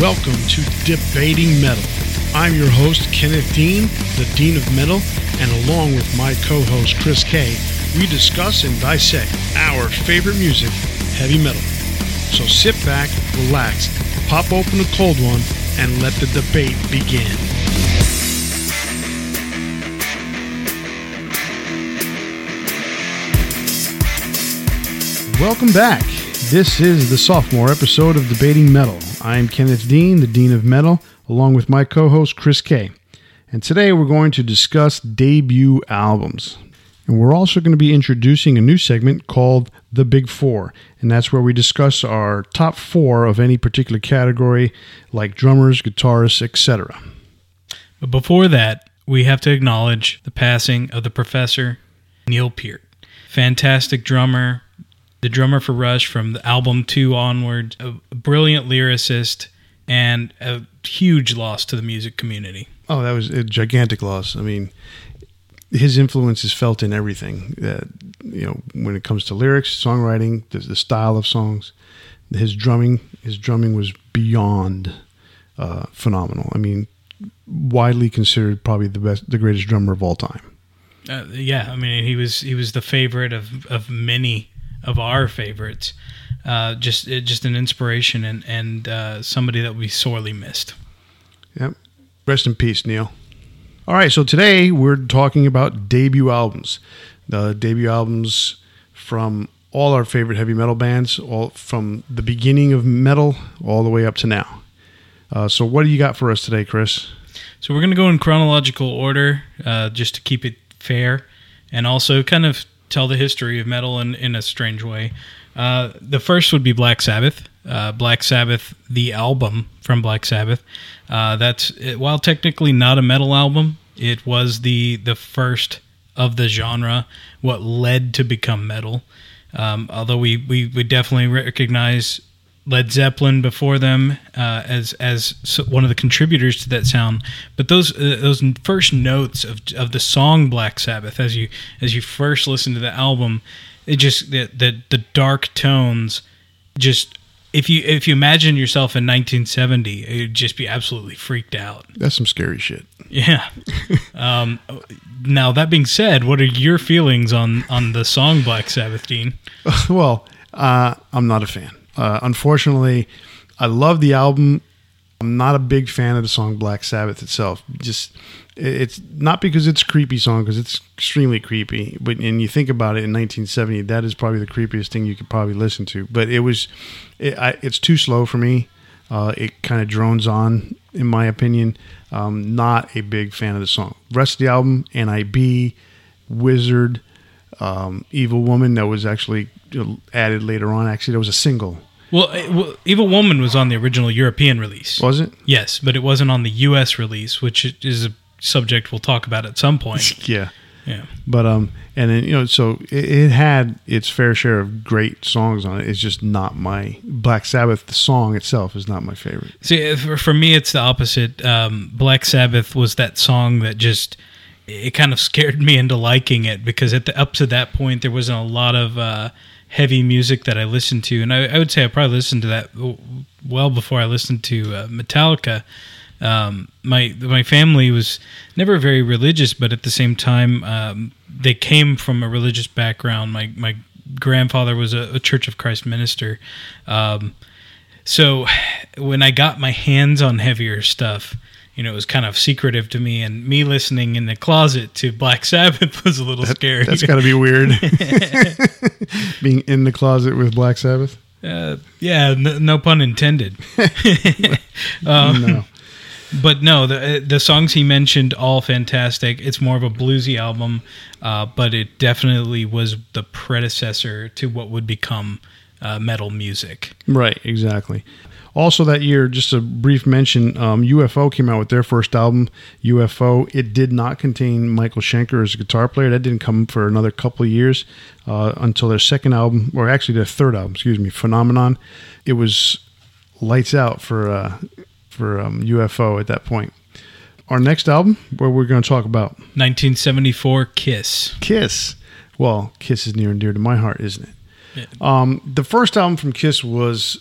welcome to Debating Metal. I'm your host, Kenneth Dean, the Dean of Metal, and along with my co host, Chris Kaye, we discuss and dissect our favorite music, heavy metal. So sit back, relax, pop open a cold one, and let the debate begin. Welcome back. This is the sophomore episode of Debating Metal. I'm Kenneth Dean, the Dean of Metal, along with my co host Chris Kaye. And today we're going to discuss debut albums. And we're also going to be introducing a new segment called The Big Four. And that's where we discuss our top four of any particular category, like drummers, guitarists, etc. But before that, we have to acknowledge the passing of the professor, Neil Peart. Fantastic drummer, the drummer for Rush from the album two onward, a brilliant lyricist, and a huge loss to the music community. Oh, that was a gigantic loss. I mean, his influence is felt in everything. That you know, when it comes to lyrics, songwriting, the, the style of songs, his drumming, his drumming was beyond uh, phenomenal. I mean, widely considered probably the best, the greatest drummer of all time. Uh, yeah, I mean, he was he was the favorite of of many of our favorites. Uh, just just an inspiration and and uh, somebody that we sorely missed. Yep. Rest in peace, Neil. All right, so today we're talking about debut albums. The debut albums from all our favorite heavy metal bands, all from the beginning of metal all the way up to now. Uh, so, what do you got for us today, Chris? So, we're going to go in chronological order uh, just to keep it fair and also kind of tell the history of metal in, in a strange way. Uh, the first would be Black Sabbath. Uh, Black Sabbath, the album from Black Sabbath. Uh, that's it, while technically not a metal album, it was the the first of the genre. What led to become metal. Um, although we, we we definitely recognize Led Zeppelin before them uh, as as one of the contributors to that sound. But those uh, those first notes of of the song Black Sabbath, as you as you first listen to the album, it just the the, the dark tones just if you if you imagine yourself in 1970, it'd just be absolutely freaked out. That's some scary shit. Yeah. um, now that being said, what are your feelings on on the song Black Sabbath, Dean? well, uh, I'm not a fan. Uh, unfortunately, I love the album. I'm not a big fan of the song Black Sabbath itself. Just it's not because it's a creepy song because it's extremely creepy. But and you think about it in 1970, that is probably the creepiest thing you could probably listen to. But it was, it, I, it's too slow for me. Uh, it kind of drones on, in my opinion. Um, not a big fan of the song. Rest of the album, NIB, Wizard, um, Evil Woman, that was actually added later on. Actually, that was a single. Well, well, Evil Woman was on the original European release. Was it? Yes, but it wasn't on the U.S. release, which is a subject we'll talk about at some point. yeah. Yeah. But um, and then you know, so it, it, had its fair share of great songs on it. It's just not my Black Sabbath. The song itself is not my favorite. See, for, for me, it's the opposite. Um, Black Sabbath was that song that just it kind of scared me into liking it because at the up to that point there wasn't a lot of uh, heavy music that I listened to, and I, I, would say I probably listened to that well before I listened to uh, Metallica. Um, my my family was never very religious, but at the same time, um, they came from a religious background. My my grandfather was a, a Church of Christ minister, um, so when I got my hands on heavier stuff, you know, it was kind of secretive to me, and me listening in the closet to Black Sabbath was a little that, scary. That's got to be weird. Being in the closet with Black Sabbath. Uh, yeah, no, no, pun intended. um, no. But no, the the songs he mentioned all fantastic. It's more of a bluesy album, uh, but it definitely was the predecessor to what would become uh, metal music. Right, exactly. Also, that year, just a brief mention, um, UFO came out with their first album, UFO. It did not contain Michael Schenker as a guitar player. That didn't come for another couple of years uh, until their second album, or actually their third album, excuse me, Phenomenon. It was lights out for uh, for um, UFO at that point. Our next album, where we're going to talk about 1974 Kiss. Kiss. Well, Kiss is near and dear to my heart, isn't it? Yeah. Um, the first album from Kiss was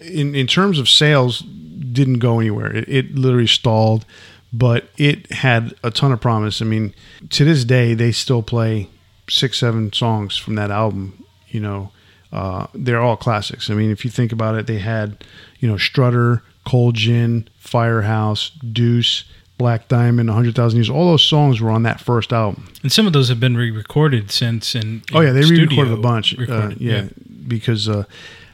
in in terms of sales didn't go anywhere. It, it literally stalled, but it had a ton of promise. I mean, to this day, they still play six, seven songs from that album. You know, uh, they're all classics. I mean, if you think about it, they had, you know, Strutter, Cold Gin, Firehouse, Deuce, Black Diamond, 100,000 Years. All those songs were on that first album. And some of those have been re-recorded since. And oh yeah, they re-recorded a bunch. Uh, yeah, yeah, because uh,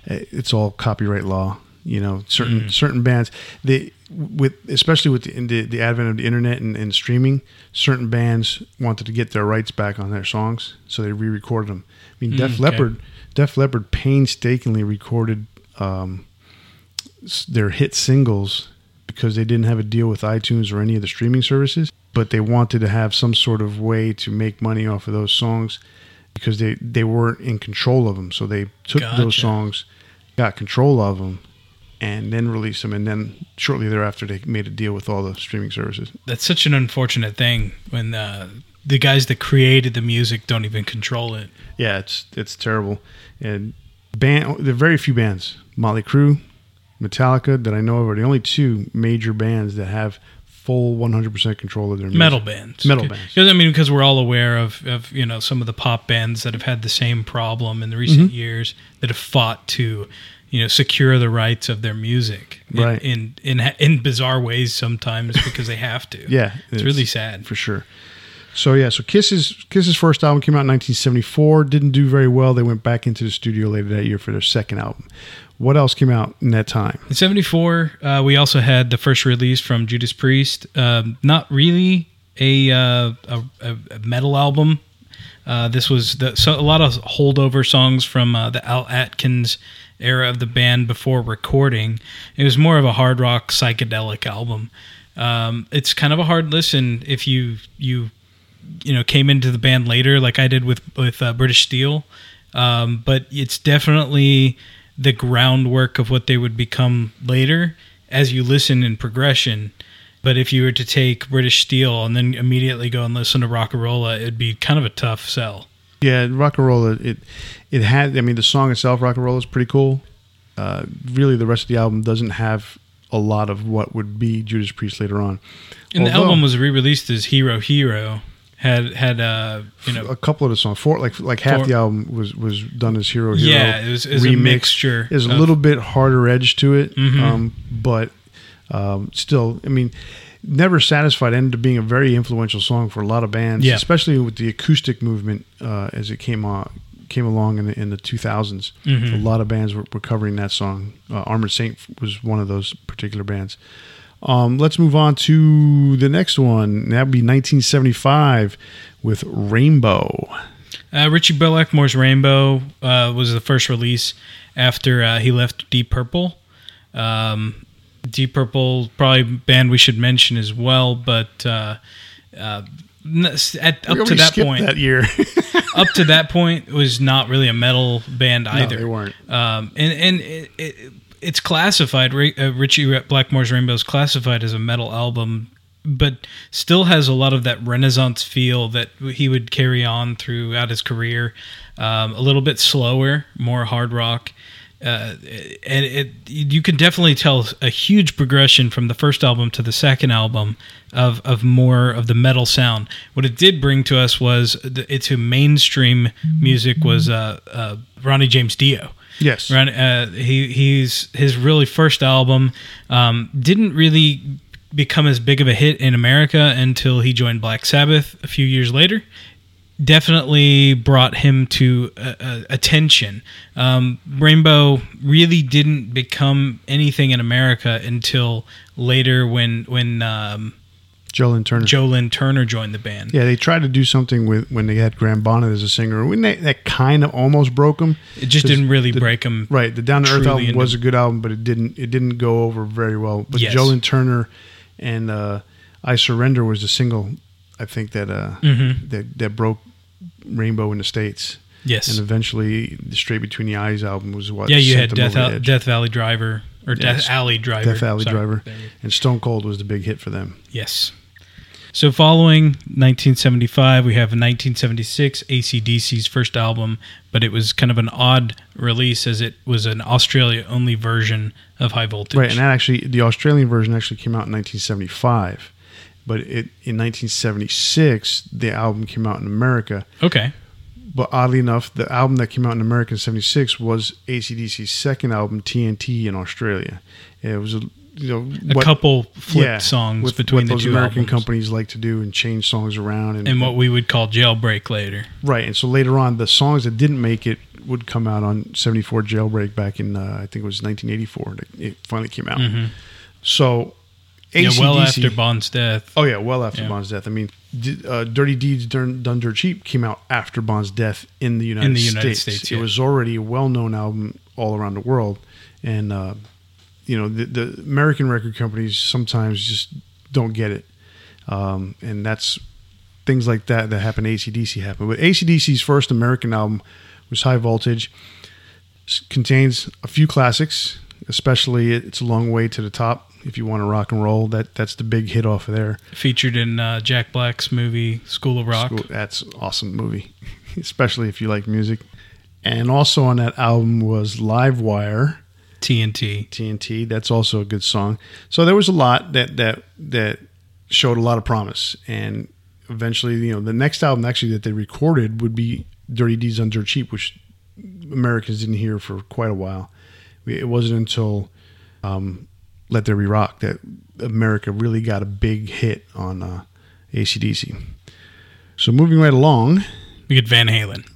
it's all copyright law. You know, certain mm. certain bands they with especially with the, the, the advent of the internet and, and, streaming, certain bands wanted to get their rights back on their songs, so they re-recorded them. I mean, Def mm, Leppard. Def Leppard painstakingly recorded um, their hit singles because they didn't have a deal with iTunes or any of the streaming services, but they wanted to have some sort of way to make money off of those songs because they, they weren't in control of them. So they took gotcha. those songs, got control of them, and then released them. And then shortly thereafter, they made a deal with all the streaming services. That's such an unfortunate thing when uh, the guys that created the music don't even control it. Yeah, it's it's terrible. And band, there are very few bands. Motley Crue, Metallica that I know of are the only two major bands that have full 100% control of their music. metal bands. Metal bands. Because I mean, because we're all aware of, of you know some of the pop bands that have had the same problem in the recent mm-hmm. years that have fought to you know secure the rights of their music in, right. in in in bizarre ways sometimes because they have to. yeah, it's, it's really sad for sure. So yeah, so Kiss's Kiss's first album came out in 1974. Didn't do very well. They went back into the studio later that year for their second album. What else came out in that time? In '74, uh, we also had the first release from Judas Priest. Um, not really a, uh, a, a metal album. Uh, this was the, so a lot of holdover songs from uh, the Al Atkins era of the band before recording. It was more of a hard rock psychedelic album. Um, it's kind of a hard listen if you you you know came into the band later, like I did with with uh, British Steel. Um, but it's definitely the groundwork of what they would become later as you listen in progression. But if you were to take British Steel and then immediately go and listen to Rocka Rolla, it'd be kind of a tough sell. Yeah, Rocka Rolla, it it had. I mean, the song itself, Rocka Rolla, is pretty cool. Uh, really, the rest of the album doesn't have a lot of what would be Judas Priest later on. And Although, the album was re-released as Hero Hero, had had uh you know a couple of the songs four like like half four, the album was was done as hero hero yeah it was, it was a mixture there's a little bit harder edge to it mm-hmm. um but um still i mean never satisfied ended up being a very influential song for a lot of bands yeah. especially with the acoustic movement uh as it came on came along in the, in the 2000s mm-hmm. a lot of bands were, were covering that song uh, armored saint was one of those particular bands um, let's move on to the next one. That would be 1975 with Rainbow. Uh, Ritchie Blackmore's Rainbow uh, was the first release after uh, he left Deep Purple. Um, Deep Purple, probably band we should mention as well, but uh, uh, at, up to that point, that year, up to that point, was not really a metal band either. No, they weren't. Um, and and it, it, it's classified. Ritchie Blackmore's Rainbow is classified as a metal album, but still has a lot of that Renaissance feel that he would carry on throughout his career. Um, a little bit slower, more hard rock. Uh, and it, you can definitely tell a huge progression from the first album to the second album of, of more of the metal sound. What it did bring to us was the, into mainstream music was uh, uh, Ronnie James Dio. Yes, right. Uh, he he's his really first album um, didn't really become as big of a hit in America until he joined Black Sabbath a few years later. Definitely brought him to uh, uh, attention. Um, Rainbow really didn't become anything in America until later when when um, Joe Lynn Turner. Joe Lynn Turner joined the band. Yeah, they tried to do something with when they had Graham Bonnet as a singer. When they, that kind of almost broke them. It just didn't really the, break them. Right, the Down to Earth album was a good album, but it didn't it didn't go over very well. But yes. Joe Lynn Turner and uh, I Surrender was the single I think that uh, mm-hmm. that that broke Rainbow in the states. Yes, and eventually the Straight Between the Eyes album was what. Yeah, you had Death, Al- Death Valley Driver or yes. Death Alley Driver. Death Alley Sorry. Driver, and Stone Cold was the big hit for them. Yes. So, following 1975, we have 1976 ACDC's first album, but it was kind of an odd release as it was an Australia only version of High Voltage. Right, and that actually, the Australian version actually came out in 1975, but it in 1976 the album came out in America. okay. But oddly enough, the album that came out in America in '76 was ACDC's second album, TNT, in Australia. It was a you know A what- couple flipped yeah, songs with between what the those two American albums. companies like to do and change songs around and, and what we would call jailbreak later. right. And so later on, the songs that didn't make it would come out on '74 Jailbreak back in uh, I think it was 1984. that It finally came out. So Mm-hmm. Yeah, well after Bon's death. Oh yeah, well after Yeah. Bon's death. I mean, uh, Dirty Deeds Done, Done Dirt Cheap came out after Bon's death in the United, in the United States. States, It was already a well-known album all around the world, and uh, you know the, the American record companies sometimes just don't get it, um, and that's things like that that happen. ACDC happened, but ACDC's first American album was High Voltage. Contains a few classics, especially "It's a Long Way to the Top." If you want to rock and roll, that that's the big hit off of there. Featured in uh, Jack Black's movie School of Rock. School- That's awesome movie, especially if you like music. And also on that album was Live Wire TNT. TNT. That's also a good song. So there was a lot that that that showed a lot of promise. And eventually, you know, the next album actually that they recorded would be Dirty Deeds Done Dirt Cheap, which Americans didn't hear for quite a while. It wasn't until um, Let There Be Rock that America really got a big hit on uh, ACDC. So moving right along, We get Van Halen.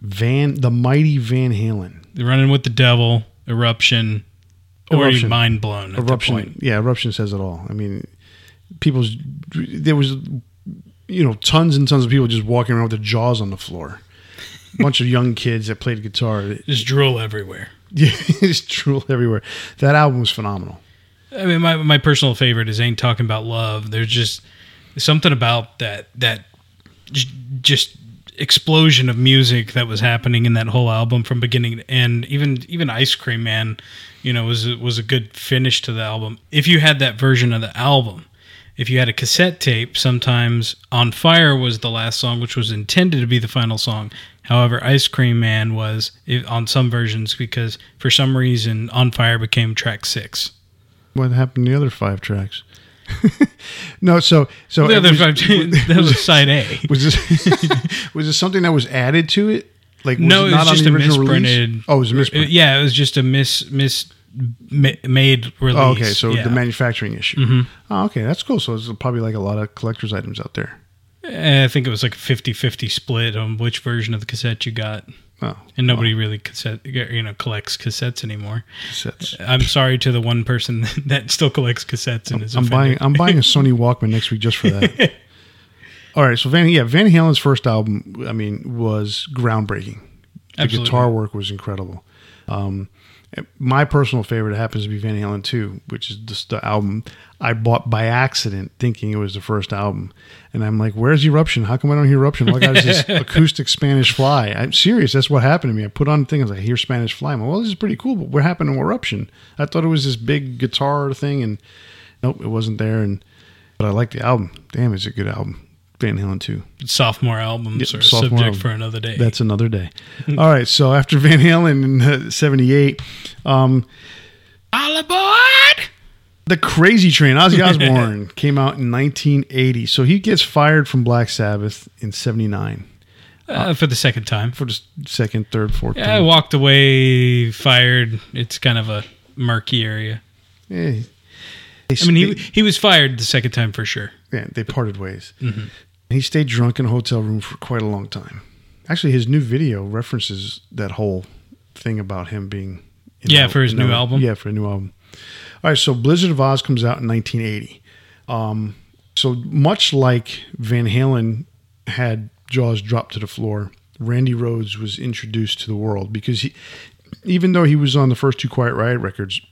Van the mighty Van Halen. They're running with the devil, eruption, Eruption. mind blown. At eruption yeah eruption says it all i mean people's there was you know tons and tons of people just walking around with their jaws on the floor a bunch of young kids that played guitar Just drool everywhere. yeah just drool everywhere that album was phenomenal I mean, my my personal favorite is "Ain't Talking About Love." There's just something about that that j- just explosion of music that was happening in that whole album from beginning to end. Even even Ice Cream Man, you know, was was a good finish to the album. If you had that version of the album, if you had a cassette tape, sometimes "On Fire" was the last song, which was intended to be the final song. However, "Ice Cream Man" was on some versions because for some reason "On Fire" became track six. what happened to the other five tracks no so so The other was, that was side A. was this was this something that was added to it like was no, it it not was on just the a misprinted. release? oh it was a misprint Yeah, it was just a mis mis ma- made release. Oh, okay, so yeah. the manufacturing issue. Oh, okay, that's cool. So there's probably like a lot of collector's items out there. Eh, I think it was like a 50-50 split on which version of the cassette you got, Oh, and nobody really cassette you know collects cassettes anymore. cassettes. I'm sorry to the one person that still collects cassettes and is I'm buying. I'm buying a Sony Walkman next week just for that. All right, so Van yeah Van Halen's first album, I mean, was groundbreaking. The Absolutely. guitar work was incredible. Um, my personal favorite happens to be Van Halen 2, which is just the album I bought by accident, thinking it was the first album. And I'm like, "Where's Eruption? How come I don't hear Eruption? All I got is this acoustic Spanish Fly." I'm serious. That's what happened to me. I put on the thing. I was like, "I hear Spanish Fly." I'm like, "Well, this is pretty cool." But what happened to Eruption? I thought it was this big guitar thing, and nope, it wasn't there. And but I like the album. Damn, it's a good album. Van Halen 2. sophomore albums Yeah, are a sophomore subject album. for another day. That's another day. All right. So after Van Halen in uh, 78, um, all aboard. The Crazy Train, Ozzy Osbourne, came out in 1980. So he gets fired from Black Sabbath in 79 Uh, for the second time. for the second, third, fourth Yeah, I walked away, fired. It's kind of a murky area. Eh, I mean, he he was fired the second time for sure. yeah, they parted ways. He stayed drunk in a hotel room for quite a long time. Actually, his new video references that whole thing about him being. in Yeah, the- for his the- new album? Yeah, for a new album. All right, so Blizzard of Oz comes out in 1980. Um, so much like Van Halen had Jaws dropped to the floor, Randy Rhoads was introduced to the world because he, even though he was on the first two Quiet Riot records,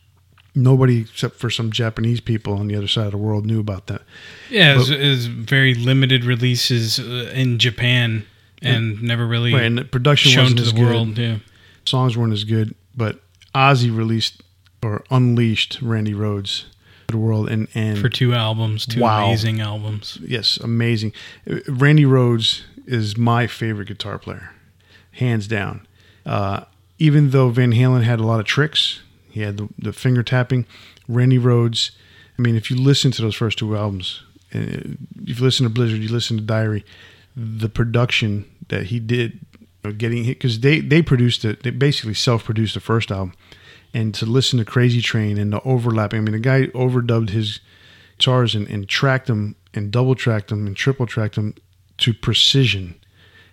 nobody except for some Japanese people on the other side of the world knew about that. Yeah, it was, it was very limited releases uh, in Japan and never really Right, and the production shown wasn't to as the good. world. Yeah, songs weren't as good, but Ozzy released or unleashed Randy Rhoads to the world. And and for two albums, two Wow. amazing albums. yes, amazing. Uh, Randy Rhoads is my favorite guitar player, hands down. Uh, even though Van Halen had a lot of tricks, he had the, the finger tapping. Randy Rhoads, I mean, if you listen to those first two albums, uh, if you listen to Blizzard, you listen to Diary, the production that he did, getting hit because they they produced it, they basically self produced the first album, and to listen to Crazy Train and the overlapping. I mean, the guy overdubbed his guitars and, and tracked them and double tracked them and triple tracked them to precision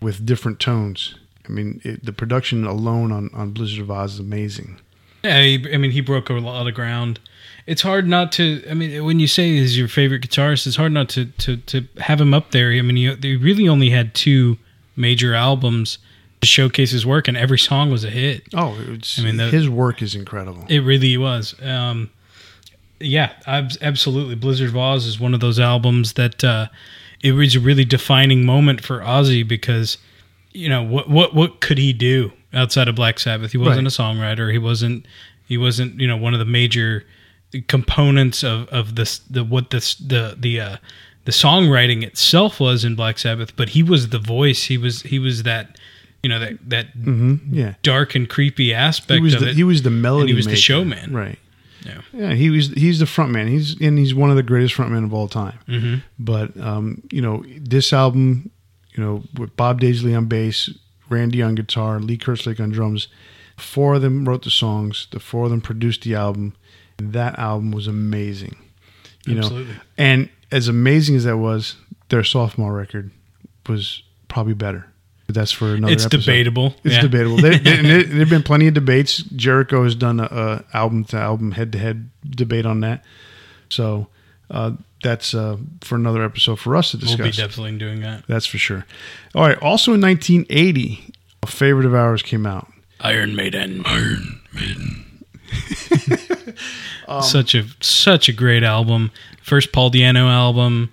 with different tones. I mean, it, the production alone on, on Blizzard of Oz is amazing. Yeah, he, I mean, he broke a lot of ground. It's hard not to. I mean, when you say he's your favorite guitarist, it's hard not to to, to have him up there. I mean, he, they really only had two major albums to showcase his work, and every song was a hit. Oh, it's, I mean, the- his work is incredible. It really was. Um, yeah, absolutely. Blizzard of Oz is one of those albums that uh, it was a really defining moment for Ozzy because you know what what what could he do outside of Black Sabbath? He wasn't Right. a songwriter. He wasn't he wasn't you know one of the major components of of this the what this the the uh, the songwriting itself was in Black Sabbath, but he was the voice. He was he was that you know that that hmm Yeah, dark and creepy aspect he was of the it. he was the melody. He was the showman. right? Yeah. yeah. He was he's the front man. He's and he's one of the greatest frontmen of all time. Mhm. But um, you know, this album, you know, with Bob Daisley on bass, Randy on guitar, Lee Kerslake on drums, four of them wrote the songs. The four of them produced the album. And that album was amazing. You Absolutely. know, and as amazing as that was, their sophomore record was probably better. But that's for another. It's episode. debatable. It's Yeah. debatable. There, there've been plenty of debates. Jericho has done a, a album to album, head to head debate on that. So uh, that's uh, for another episode for us to discuss. We'll be discuss. definitely doing that. that's for sure. All right. Also in 1980, a favorite of ours came out. Iron Maiden. Iron Maiden. Such a such a great album. First Paul Di'Anno album,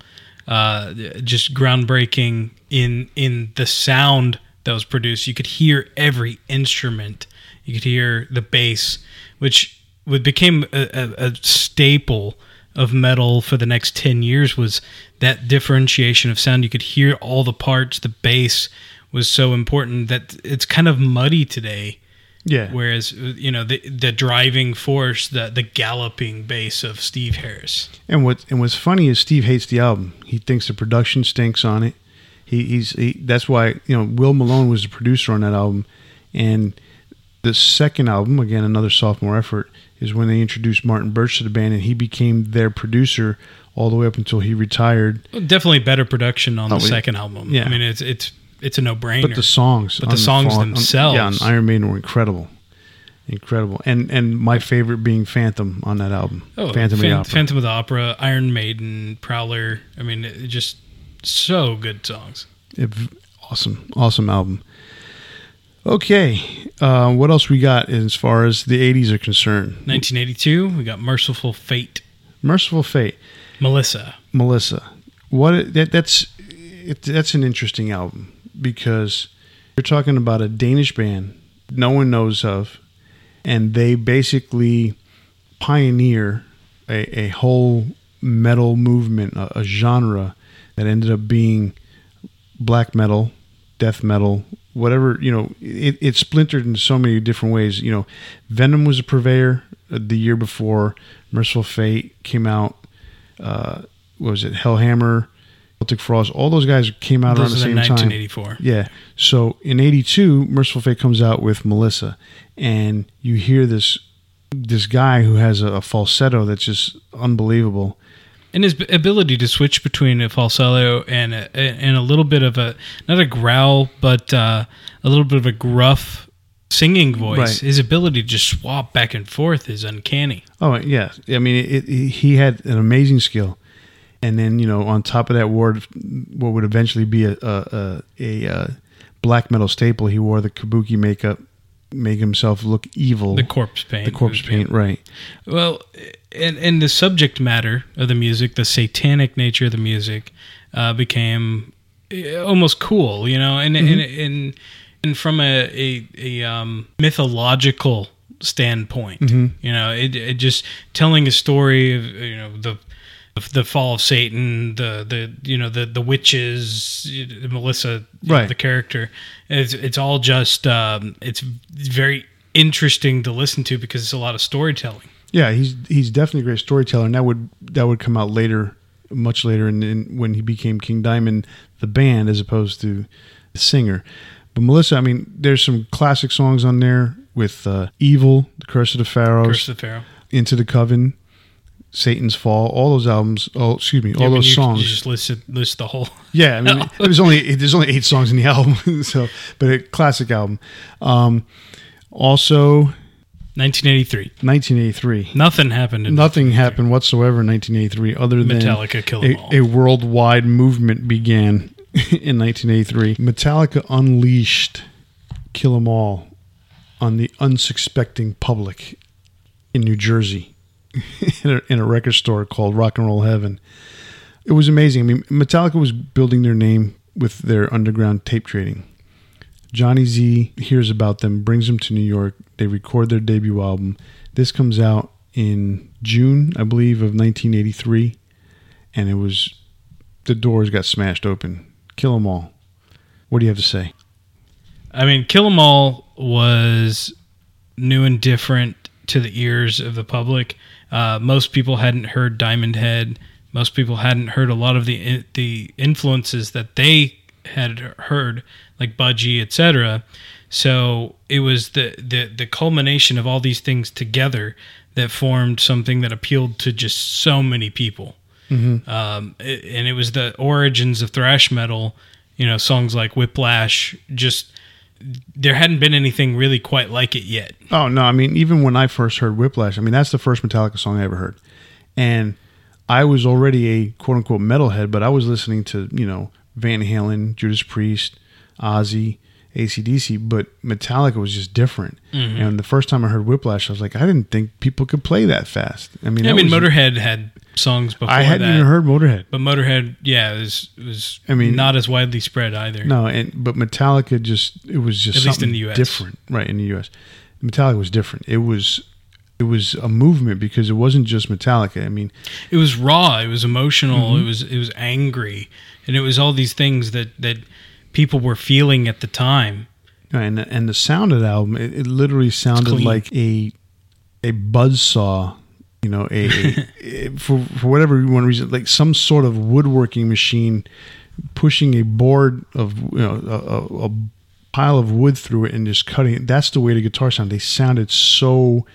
uh, just groundbreaking in in the sound that was produced. You could hear every instrument. You could hear the bass, which would became a, a, a staple of metal for the next 10 years was that differentiation of sound you could hear all the parts the bass was so important that it's kind of muddy today Yeah. Whereas you know the the driving force, the the galloping bass of Steve Harris. And what and what's funny is Steve hates the album. He thinks the production stinks on it. He, he's he, that's why you know Wil Malone was the producer on that album, and the second album again another sophomore effort is when they introduced Martin Birch to the band, and he became their producer all the way up until he retired. Definitely better production on oh, the Oh, yeah. second album. Yeah. I mean it's it's it's a no brainer. But the songs, But the on songs on- themselves. yeah, on Iron Maiden were incredible, incredible. And and my favorite being Phantom on that album, oh, Phantom of the Opera. Phantom of the Opera, Iron Maiden, Prowler. I mean, just so good songs. It- awesome, awesome album. Okay, uh, what else we got as far as the '80s are concerned? 1982, we got Mercyful Fate, Mercyful Fate, Melissa. Melissa. What that, that's it, that's an interesting album because you're talking about a Danish band no one knows of, and they basically pioneer a, a whole metal movement, a, a genre that ended up being black metal, death metal, whatever you know. It, it splintered in so many different ways. You know, Venom was a purveyor uh, the year before. Mercyful Fate came out. Uh, what was it? Hellhammer, Celtic Frost. All those guys came out Those around the same time. 1984. Yeah. So in '82, Mercyful Fate comes out with Melissa, and you hear this this guy who has a, a falsetto that's just unbelievable. And his ability to switch between a falsetto and a, and a little bit of a not a growl but uh, a little bit of a gruff singing voice Right. his ability to just swap back and forth is uncanny Oh yeah, I mean, it, it, he had an amazing skill, and then you know, on top of that, wore what would eventually be a a, a, a uh, black metal staple. He wore the kabuki makeup, make himself look evil. the corpse paint The corpse paint, right? well and and the subject matter of the music the satanic nature of the music uh, became uh, almost cool you know and and and and from a a, a um, mythological standpoint. You know, it, it just telling a story of you know the the fall of Satan, the the you know the the witches, Melissa, you know, the character. It's it's all just um, it's very interesting to listen to because it's a lot of storytelling. Yeah, he's he's definitely a great storyteller, and that would that would come out later, much later, in when he became King Diamond, the band, as opposed to the singer. But Melissa, I mean, there's some classic songs on there with uh, "Evil," "The Curse of the Pharaohs," Curse of the Pharaoh. "Into the Coven," "Satan's Fall." All those albums. Oh, excuse me, Yeah, all those you, songs. You just list list the whole. Yeah, I mean, there's only there's only eight songs in the album, so but a classic album. Um, also, 1983. 1983. Nothing happened. In Nothing happened whatsoever in 1983 other than Metallica Kill 'Em a, All. a worldwide movement began in 1983. Metallica unleashed Kill 'Em All on the unsuspecting public in New Jersey in, a, in a record store called Rock and Roll Heaven. It was amazing. I mean, Metallica was building their name with their underground tape trading. Johnny Z hears about them, brings them to New York. They record their debut album. This comes out in June, I believe, of 1983, and it was the doors got smashed open. Kill 'em all. What do you have to say? I mean, Kill 'Em All was new and different to the ears of the public. Uh, most people hadn't heard Diamond Head. Most people hadn't heard a lot of the the influences that they had heard, like Budgie, etc. So it was the, the the culmination of all these things together that formed something that appealed to just so many people. Um, it- and it was the origins of thrash metal. You know, songs like Whiplash. Just there hadn't been anything really quite like it yet. Oh no, I mean even when I first heard Whiplash, I mean that's the first Metallica song I ever heard, and I was already a quote unquote metalhead, but I was listening to you know Van Halen, Judas Priest, Ozzy, ACDC, but Metallica was just different. And the first time I heard Whiplash, I was like, I didn't think people could play that fast. I mean, I mean, Motorhead had songs before that. I hadn't that, even heard Motorhead. but Motorhead, yeah, it was it was I mean- not as widely spread either. No, and but Metallica just it was just At least in the US. different, right? In the U.S., Metallica was different. It was it was a movement because it wasn't just Metallica. I mean, It was raw. It was emotional. Mm-hmm. It was it was angry, and it was all these things that that people were feeling at the time. and and the sound of the album, it, it literally sounded like a a buzz saw. You know, a, a for for whatever one reason, like some sort of woodworking machine pushing a board of you know a, a, a pile of wood through it and just cutting it. That's the way the guitar sounded. They sounded so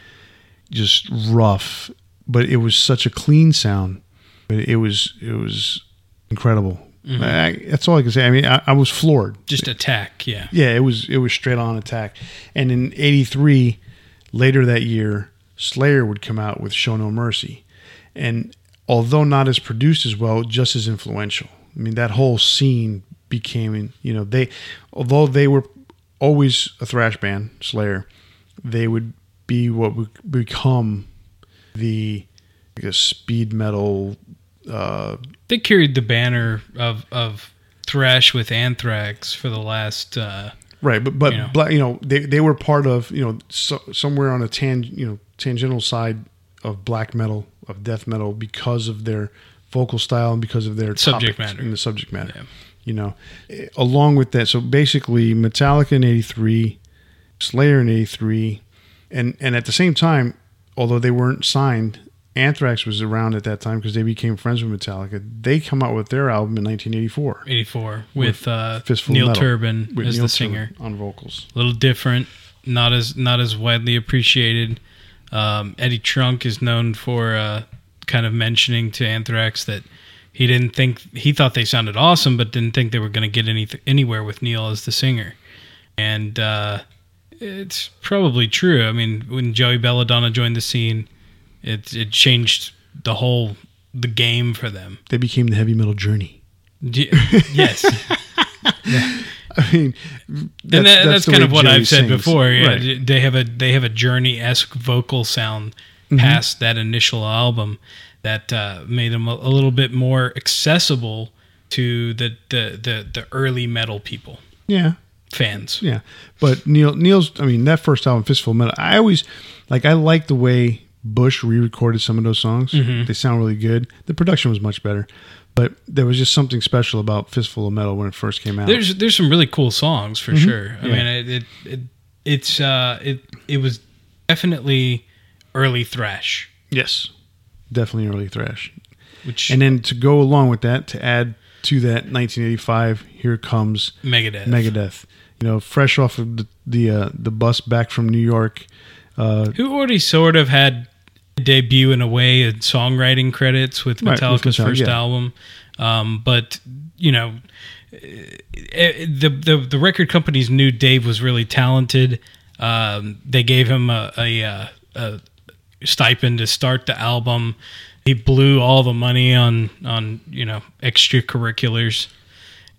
just rough, but it was such a clean sound. But it was it was incredible. Mm-hmm. I, that's all I can say. I mean, I, I was floored. Just attack, yeah. Yeah, it was it was straight on attack. And in '83, later that year, Slayer would come out with "Show No Mercy," and although not as produced as well, just as influential. I mean, that whole scene became, you know, they although they were always a thrash band, Slayer, they would be what would become the I guess speed metal. Uh, They carried the banner of of thrash with Anthrax for the last. Uh, Right, but but You know, black, you know they they were part of you know so, somewhere on a tan you know tangential side of black metal of death metal because of their vocal style and because of their Subject matter. and the subject matter. Yeah. You know, Eh, along with that, so basically Metallica in '83, Slayer in '83, and and at the same time, although they weren't signed, Anthrax was around at that time because they became friends with Metallica. They come out with their album in 1984 84 with, uh, Fistful Neil Metal, Turbin with as Neil the Turbin singer. on vocals. A little different, not as not as widely appreciated. Um, Eddie Trunk is known for uh, kind of mentioning to Anthrax that he didn't think he thought they sounded awesome, but didn't think they were going to get any anywhere with Neil as the singer. And uh, it's probably true. I mean, when Joey Belladonna joined the scene, it it changed the whole the game for them. They became the heavy metal journey. D- yes. I mean, and that, that's, the kind of what Joey I've said sings. before. Yeah, Right. they have a they have a journey esque vocal sound Mm-hmm. past that initial album that uh, made them a, a little bit more accessible to the, the the the early metal people. Yeah, fans. Yeah, but Neil Neil's. I mean, that first album, Fistful of Metal. I always like. I like the way Bush re-recorded some of those songs. They sound really good. The production was much better, but there was just something special about Fistful of Metal when it first came out. There's there's some really cool songs for sure. I Mm-hmm. Yeah. mean, it, it, it it's uh it it was definitely early thrash, yes, definitely early thrash. which And then to go along with that, to add to that, 1985, here comes Megadeth. Megadeth. You know, fresh off of the the, uh, the bus back from New York. Uh, who already sort of had debut in a way in songwriting credits with Right, with Metallica's Metallica, first yeah. album, um, but you know. eh, The, the the record companies knew Dave was really talented. Um, they gave him a, a, uh, a stipend to start the album. He blew all the money on on you know extracurriculars,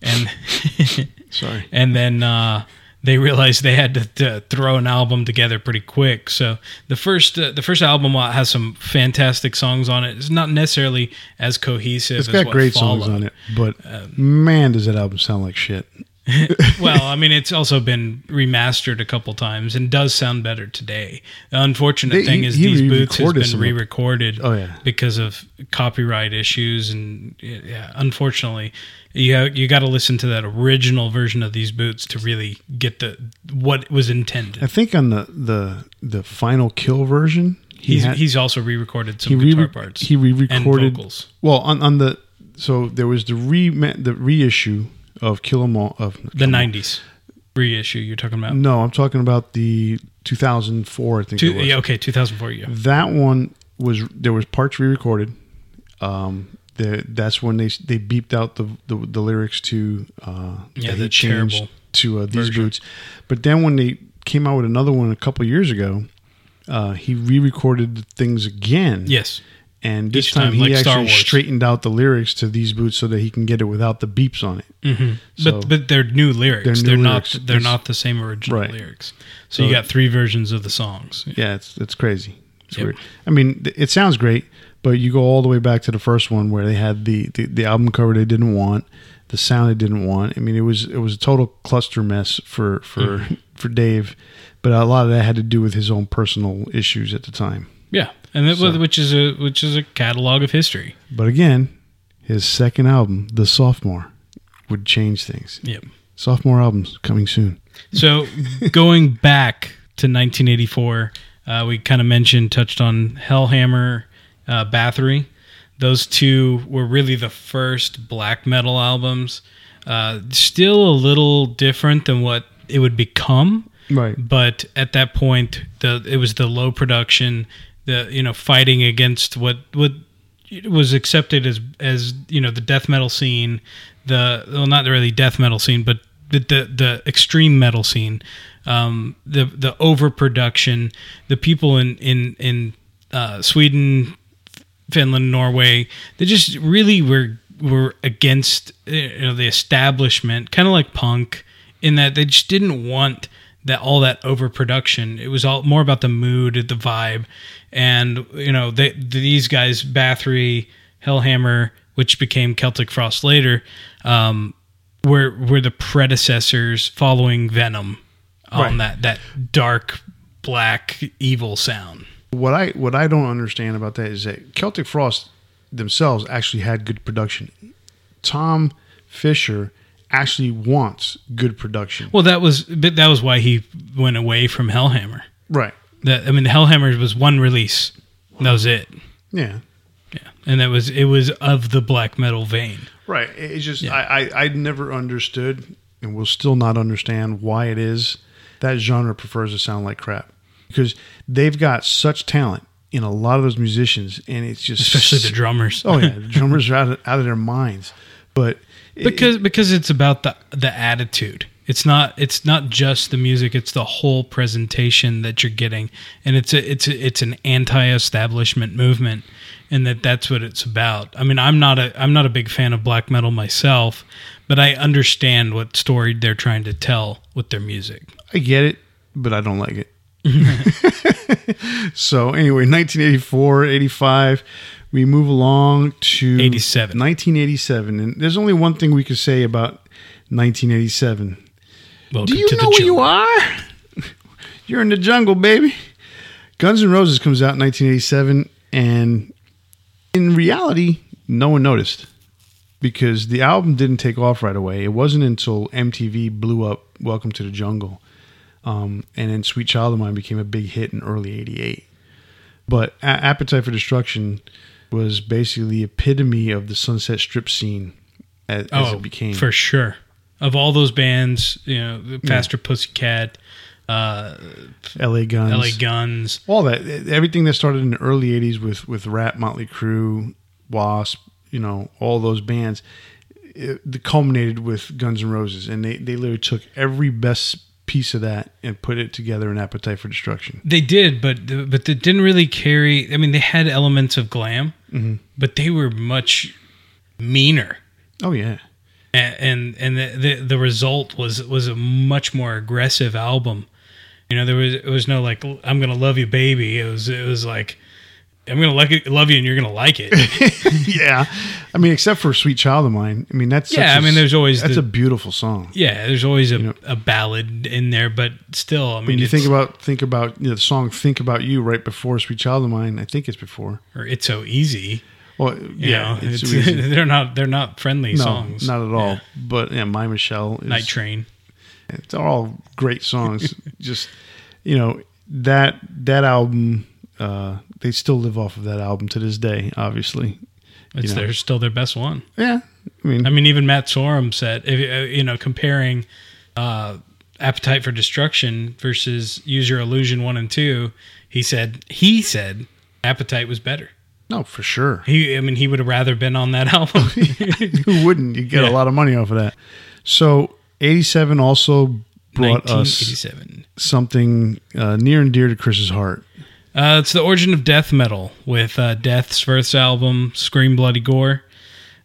and sorry. and then uh, they realized they had to, to throw an album together pretty quick. So the first uh, the first album has some fantastic songs on it. It's not necessarily as cohesive. It's as got great songs on it, but Um, man, does that album sound like shit. well, I mean, it's also been remastered a couple times and does sound better today. The unfortunate They- thing is he these boots has been some of it. re-recorded Oh, yeah. because of copyright issues and yeah, unfortunately, you ha- you got to listen to that original version of these boots to really get the what was intended. I think on the the the final kill version, he He's had, he's also re-recorded some he re- guitar parts he re-recorded vocals. well on on the so there was the re the reissue of Kill 'Em All of The '90s reissue you're talking about. No, I'm talking about the 2004. I think Two, it was. yeah, okay, 2004. Yeah, That one was there was parts re-recorded. Um, the, that's when they they beeped out the the, the lyrics to uh, Yeah, the terrible to uh, these version. boots. But then when they came out with another one a couple years ago, uh, he re-recorded things again. yes, and this Each time, time, he like Star actually straightened out the lyrics to these boots so that he can get it without the beeps on it. hmm So- but but they're new lyrics. They're They're, new not they're It's- not the same original Right. lyrics. So, you got three versions of the songs. Yeah, it's it's crazy. It's Yep. weird. I mean, it sounds great, but you go all the way back to the first one where they had the, the, the album cover they didn't want, the sound they didn't want. I mean, it was it was a total cluster mess for for for Dave, but a lot of that had to do with his own personal issues at the time. Yeah, and that, So- which is a which is a catalog of history. But again, his second album, The Sophomore, would change things. Yep. Sophomore albums coming soon. So going back to 1984, uh, we kind of mentioned, touched on Hellhammer, uh, Bathory. Those two were really the first black metal albums. Uh, still a little different than what it would become, Right. but at that point, the it was the low production, the you know fighting against what what was accepted as as you know the death metal scene, the well not really death metal scene, but the the, the extreme metal scene, um, the the overproduction, the people in in in uh, Sweden, Finland, Norway, they just really were were against you know the establishment, kind of like punk, in that they just didn't want that all that overproduction. It was all more about the mood, the vibe, and you know they these guys, Bathory, Hellhammer, which became Celtic Frost later, um, were were the predecessors following Venom on Right. that that dark black evil sound. What I what I don't understand about that is that Celtic Frost themselves actually had good production. Tom Fischer actually wants good production. Well, that was that was why he went away from Hellhammer. Right. That I mean, the Hellhammer was one release. That was it. Yeah. Yeah, and that was it was of the black metal vein. Right. It- It's just Yeah. I, I I never understood and will still not understand why it is that genre prefers to sound like crap. Because they've got such talent in a lot of those musicians and it's just especially the drummers. Oh yeah, the drummers are out of, out of their minds. But it- because because it's about the the attitude. It's not it's not just the music. It's the whole presentation that you're getting, and it's a it's a, it's an anti-establishment movement, and that that's what it's about. I mean, I'm not a I'm not a big fan of black metal myself, but I understand what story they're trying to tell with their music. I get it, but I don't like it. so anyway, 1984, 85, we move along to 87. 1987, and there's only one thing we could say about 1987. Welcome Do you to know the where you are? You're in the jungle, baby. Guns N' Roses comes out in 1987, and in reality, no one noticed because the album didn't take off right away. It wasn't until MTV blew up Welcome to the Jungle, um, and then Sweet Child of Mine became a big hit in early '88. But A- Appetite for Destruction was basically the epitome of the Sunset Strip scene as, as Oh, it became. for sure. Of all those bands, you know, Faster Pussycat, uh, LA Guns. LA Guns. all that everything that started in the early 80s with with Ratt motley crue wasp you know all those bands it, it culminated with guns n' roses and they, they literally took every best piece of that and put it together in appetite for destruction They did, but but they didn't really carry. I mean, they had elements of glam, Mm-hmm. but they were much meaner. oh yeah and and, and the, the the result was was a much more aggressive album. You know, there was it was no like I'm gonna love you, baby. It was it was like I'm gonna like it, love you, and you're gonna like it. yeah i mean except for sweet child of mine i mean that's Yeah, I mean, there's always that's the- a beautiful song yeah, there's always a, know- a ballad in there, but still, I mean, when you think about think about you know, the song think about you right before sweet child of mine i think it's before or it's so easy. well You yeah know, it's it's, so they're not they're not friendly no songs. not at all Yeah. but yeah my michelle is Night Train. It's all great songs. Just you know that that album. Uh, they still live off of that album to this day. Obviously, It's know. their still their best one. yeah. I mean, I mean, even Matt Sorum said, if, uh, you know, comparing uh, Appetite for Destruction versus Use Your Illusion one and two, he said he said Appetite was better. no, for sure. He, I mean, he would have rather been on that album. Who wouldn't? You get Yeah. a lot of money off of that. So, '87 also brought us something uh, near and dear to Chris's heart. Uh, it's the origin of death metal with uh, Death's first album, Scream Bloody Gore.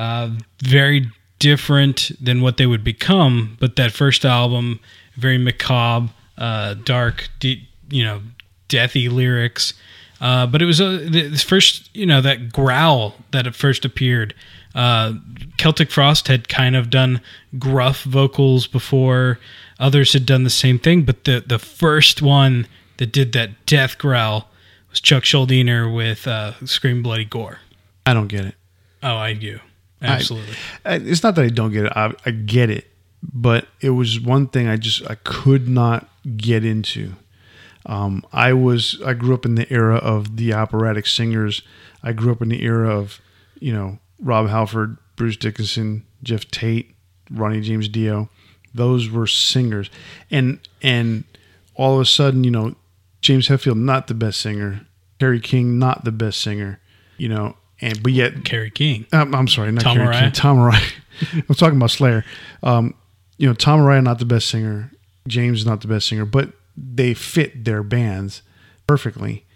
Uh, very different than what they would become, but that first album, very macabre, uh, dark, de- you know, deathy lyrics. Uh, but it was uh, the first, you know, that growl that at first appeared. Celtic Frost had kind of done gruff vocals before. Others had done the same thing, but the the first one that did that death growl was Chuck Schuldiner with uh, "Scream Bloody Gore." I don't get it. Oh, I do absolutely. I- It's not that I don't get it. I, I get it, but it was one thing I just I could not get into. Um, I was I grew up in the era of the operatic singers. I grew up in the era of you know Rob Halford, Bruce Dickinson, Geoff Tate, Ronnie James Dio. Those were singers, and and all of a sudden you know James Hetfield not the best singer, Kerry King not the best singer, you know, and but yet Kerry King. um, I'm sorry, not Tom Tom Araya? King, Tom Araya. I'm talking about Slayer. Um, you know, Tom Araya not the best singer. James is not the best singer, but they fit their bands perfectly.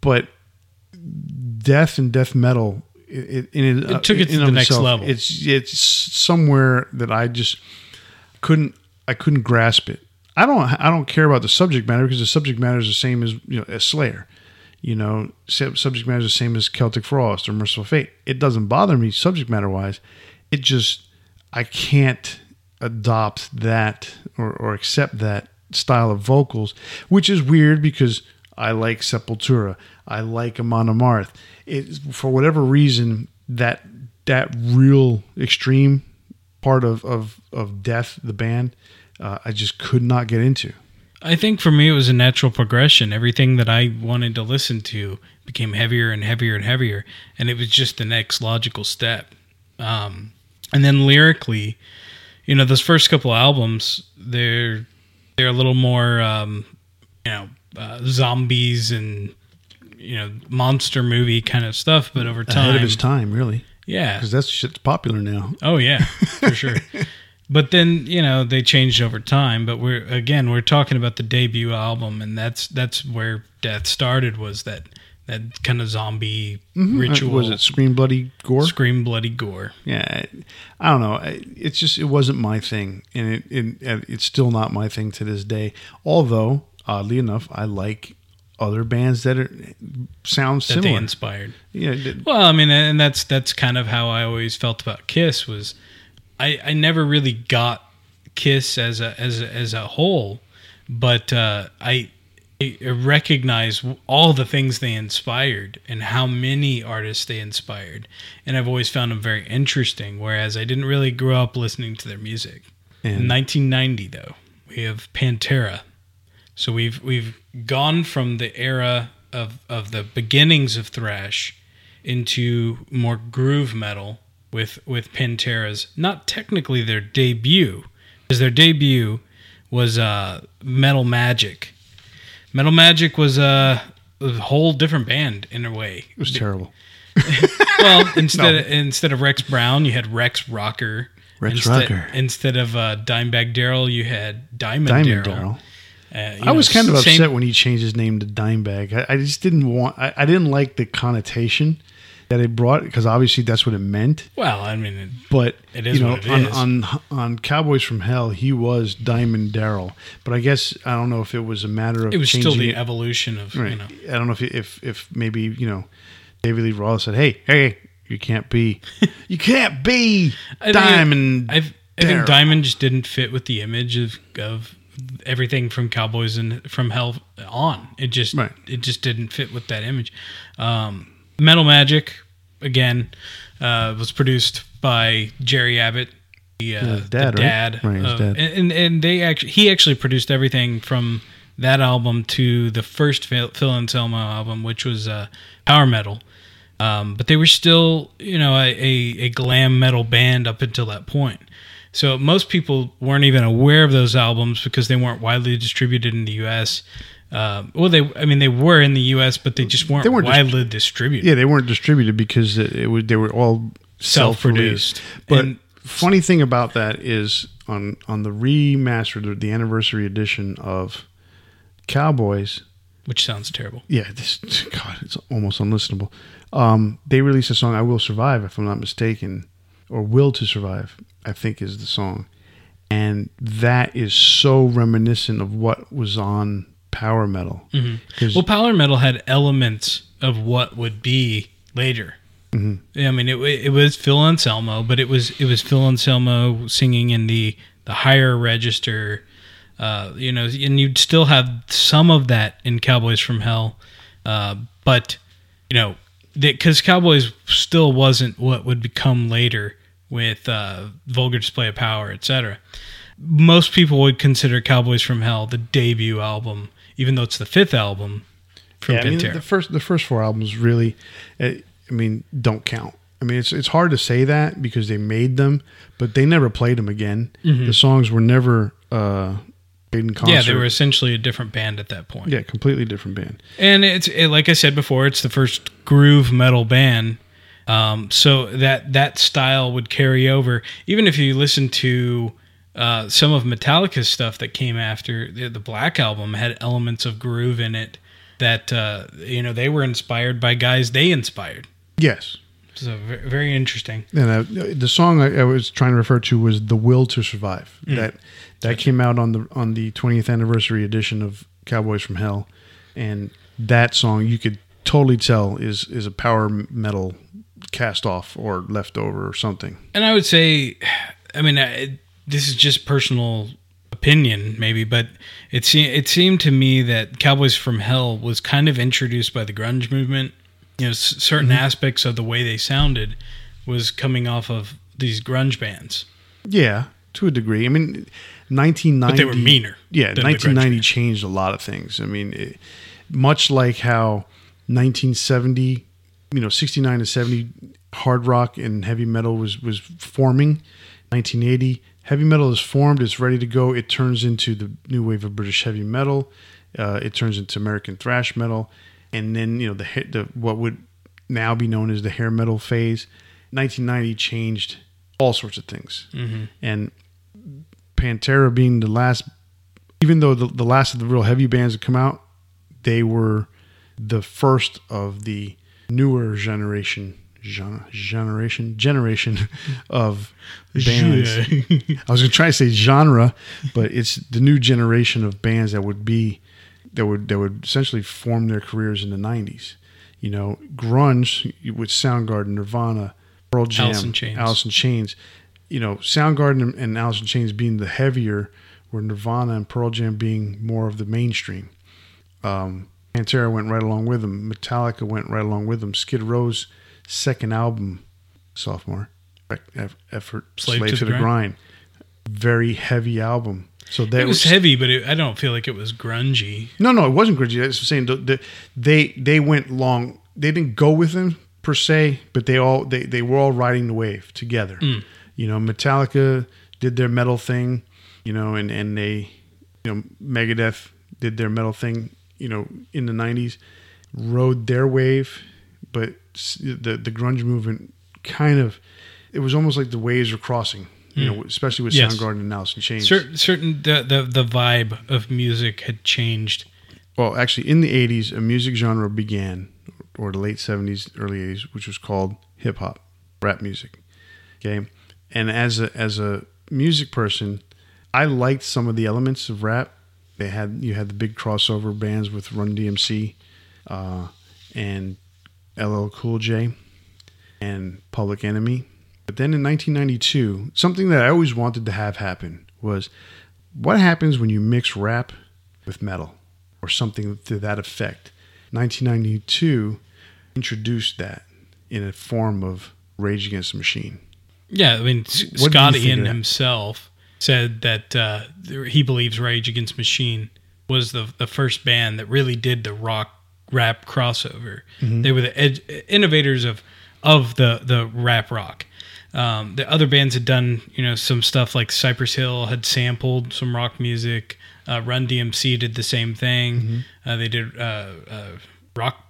But death and death metal, it, it, in It took it to the of next level. It's it's somewhere that I just couldn't I couldn't grasp it. I don't I don't care about the subject matter because the subject matter is the same as you know as Slayer. You know, subject matter is the same as Celtic Frost or Mercyful Fate. It doesn't bother me subject matter wise. It just I can't adopt that or, or accept that style of vocals, which is weird because I like Sepultura, I like Amon Amarth. It for whatever reason that that real extreme part of of of Death, the band, uh, I just could not get into. I think for me it was a natural progression. Everything that I wanted to listen to became heavier and heavier and heavier, and it was just the next logical step. Um, and then lyrically, you know, those first couple albums, they're they're a little more, um, you know, uh, zombies and you know, monster movie kind of stuff. But over time, Ahead of his time, really, yeah, because that's shit's popular now. Oh yeah, for sure. but then you know they changed over time. But we're again we're talking about the debut album, and that's that's where Death started. Was that that kind of zombie ritual? Uh, Was it Scream Bloody Gore? Scream bloody gore? yeah i don't know I- it's just it wasn't my thing and it, it it's still not my thing to this day although oddly enough i like other bands that are sound That they similar inspired. yeah Well, I mean, and that's that's kind of how I always felt about Kiss. Was I I never really got Kiss as a as a, as a whole, but uh, I, I recognize all the things they inspired and how many artists they inspired, and I've always found them very interesting. Whereas I didn't really grow up listening to their music. In 1990, though, we have Pantera. So we've we've gone from the era of of the beginnings of thrash into more groove metal with with Pantera's not technically their debut, because their debut was uh, Metal Magic. Metal Magic was uh, a whole different band in a way. it was terrible. Well, instead of, instead of Rex Brown, you had Rex Rocker. Rex instead, Rocker. Instead of uh, Dimebag Darrell, you had Diamond, Diamond Darrell. Uh, I know, was kind of same- upset when he changed his name to Dimebag. I, I just didn't want. I, I didn't like the connotation that it brought because obviously that's what it meant. Well, I mean, it- But It is you know, what it on, is. on on Cowboys from Hell, he was Diamond Darrell. But I guess I don't know if it was a matter of it was still the it. evolution of Right. you know. I don't know if if if maybe you know David Lee Roth said, "Hey, hey, you can't be, you can't be Diamond." I've, I think Diamond just didn't fit with the image of of everything from Cowboys and from Hell on. It just Right. it just didn't fit with that image. Um, Metal Magic again uh, was produced by Jerry Abbott. The, uh, his dad, the dad, Right, of- dad. and and they actually he actually produced everything from that album to the first Phil, Phil Anselmo album, which was uh, power metal. Um, but they were still, you know, a, a, a glam metal band up until that point. So most people weren't even aware of those albums because they weren't widely distributed in the U.S. Uh, well, they, I mean, they were in the U.S., but they just weren't, They weren't widely distributed. yeah, they weren't distributed because it, it was they were all Self-produced. self-produced. But And- funny thing about that is on on the remastered, the- the anniversary edition of Cowboys. which sounds terrible. Yeah, this God, it's almost unlistenable. Um, they released a song "I Will Survive," if I'm not mistaken, or "Will to Survive," I think is the song, and that is so reminiscent of what was on power metal. Because Well, power metal had elements of what would be later. Mm-hmm. I mean, it, it was Phil Anselmo, but it was it was Phil Anselmo singing in the the higher register, uh, you know, and you'd still have some of that in Cowboys from Hell, uh, but you know, because Cowboys still wasn't what would become later with uh, Vulgar Display of Power, etc. Most people would consider Cowboys from Hell the debut album, even though it's the fifth album from yeah, I mean, the first the first four albums really, uh, I mean, don't count. I mean, it's it's hard to say that because they made them, but they never played them again. The songs were never uh, played in concert. Mm-hmm. yeah, they were essentially a different band at that point. yeah, completely different band. And it's it, like I said before, it's the first groove metal band. Um, so that that style would carry over. Even if you listen to uh, some of Metallica's stuff that came after the, the Black album had elements of groove in it that uh, you know they were inspired by guys they inspired. Yes, So very, very interesting. And uh, the song I, I was trying to refer to was "The Will to Survive." Mm. That that came out on the on the 20th anniversary edition of Cowboys from Hell, and that song you could totally tell is is a power metal cast off or leftover or something. And I would say, I mean, I, this is just personal opinion, maybe, but it se- it seemed to me that Cowboys from Hell was kind of introduced by the grunge movement. You know, s- certain mm-hmm. aspects of the way they sounded was coming off of these grunge bands, Yeah, to a degree. I mean, 1990. but they were meaner. Yeah, than the grunge 1990 changed a lot of things. I mean, it, much like how 1970, you know, 69 to 70 hard rock and heavy metal was was forming. 1980 heavy metal is formed, it's ready to go. It turns into the new wave of British heavy metal. Uh, it turns into American thrash metal, and then you know the, the what would now be known as the hair metal phase. 1990 changed all sorts of things, and Pantera being the last, even though the, the last of the real heavy bands that come out, they were the first of the newer generation, genre, generation, generation of bands. I was going to try to say genre, but it's the new generation of bands that would be that would that would essentially form their careers in the '90s. You know, grunge with Soundgarden, Nirvana, Pearl Jam, Alice in Chains. Alice in Chains. you know, Soundgarden and, Alice in Chains being the heavier, where Nirvana and Pearl Jam being more of the mainstream. Um, Pantera went right along with them. Metallica went right along with them. Skid Row's second album, sophomore effort, Slave, Slave to, to, the, grind. grind. very heavy album. So that it was, was heavy, but it, I don't feel like it was grungy. No, no, it wasn't grungy. I was saying the, the, they they went long. They didn't go with them per se, but they all they, they were all riding the wave together. Mm. You know, Metallica did their metal thing, you know, and and they, you know, Megadeth did their metal thing, you know, in the '90s, rode their wave, but the the grunge movement kind of, it was almost like the waves were crossing you know, hmm. especially with yes. Soundgarden and Alice in Chains. Certain, certain the, the the vibe of music had changed. Well, actually, in the '80s, a music genre began, or the late '70s, early '80s, which was called hip hop, rap music. Okay, and as a as a music person, I liked some of the elements of rap. They had you had the big crossover bands with Run DMC, uh, and LL Cool J, and Public Enemy but then in 1992, something that I always wanted to have happen was what happens when you mix rap with metal or something to that effect. 1992 introduced that in a form of Rage Against the Machine. Yeah, I mean, what Scott Ian himself said that uh, he believes Rage Against Machine was the the first band that really did the rock rap crossover. Mm-hmm. They were the ed- innovators of of the the rap rock. Um, the other bands had done, you know, some stuff like Cypress Hill had sampled some rock music. Uh, Run DMC did the same thing. Mm-hmm. Uh, they did uh, uh rock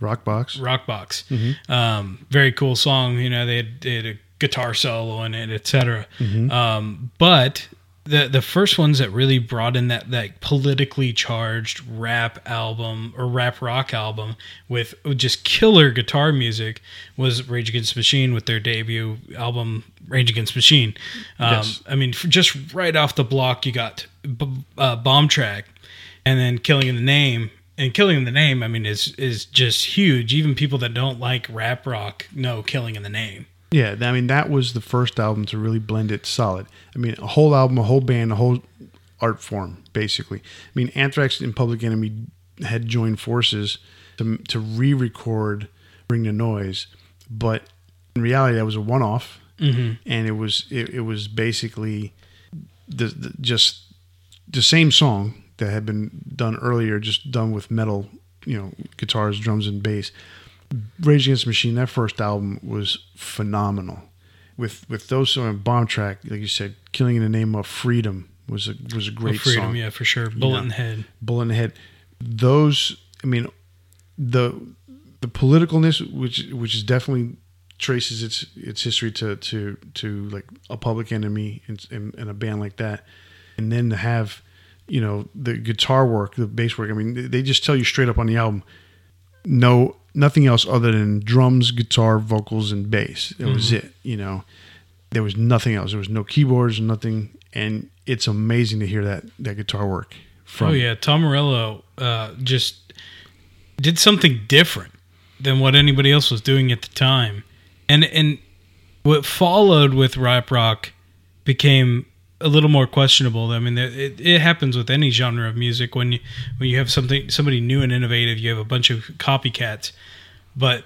Rockbox. Rockbox. Mm-hmm. Um, very cool song. You know, they had, they had a guitar solo in it, etc. Mm-hmm. Um, but the the first ones that really brought in that that politically charged rap album or rap rock album with just killer guitar music was Rage Against the Machine with their debut album Rage Against Machine. Um, yes. I mean, just right off the block, you got uh, Bomb Track, and then Killing in the Name. And Killing in the Name, I mean, is is just huge. Even people that don't like rap rock know Killing in the Name. Yeah, I mean that was the first album to really blend it solid. I mean, a whole album, a whole band, a whole art form, basically. I mean, Anthrax and Public Enemy had joined forces to to re-record "Bring the Noise," but in reality, that was a one-off, mm-hmm. and it was it, it was basically the, the, just the same song that had been done earlier, just done with metal, you know, guitars, drums, and bass Rage Against the Machine, that first album was phenomenal. With with those songs, Bomb Track, like you said, "Killing in the Name of Freedom" was a was a great oh, freedom, song. yeah, for sure. Bullet you know, in the head. Bullet in the head. Those, I mean, the the politicalness, which which is definitely traces its its history to to to like a Public Enemy and, and, and a band like that, and then to have you know the guitar work, the bass work. I mean, they just tell you straight up on the album, no nothing else other than drums, guitar, vocals, and bass. It mm-hmm. was it. You know, there was nothing else. There was no keyboards, and nothing, and it's amazing to hear that that guitar work. From oh yeah, Tom Morello uh, just did something different than what anybody else was doing at the time, and and what followed with rap rock became a little more questionable. I mean, it, it happens with any genre of music when you when you have something somebody new and innovative, you have a bunch of copycats, but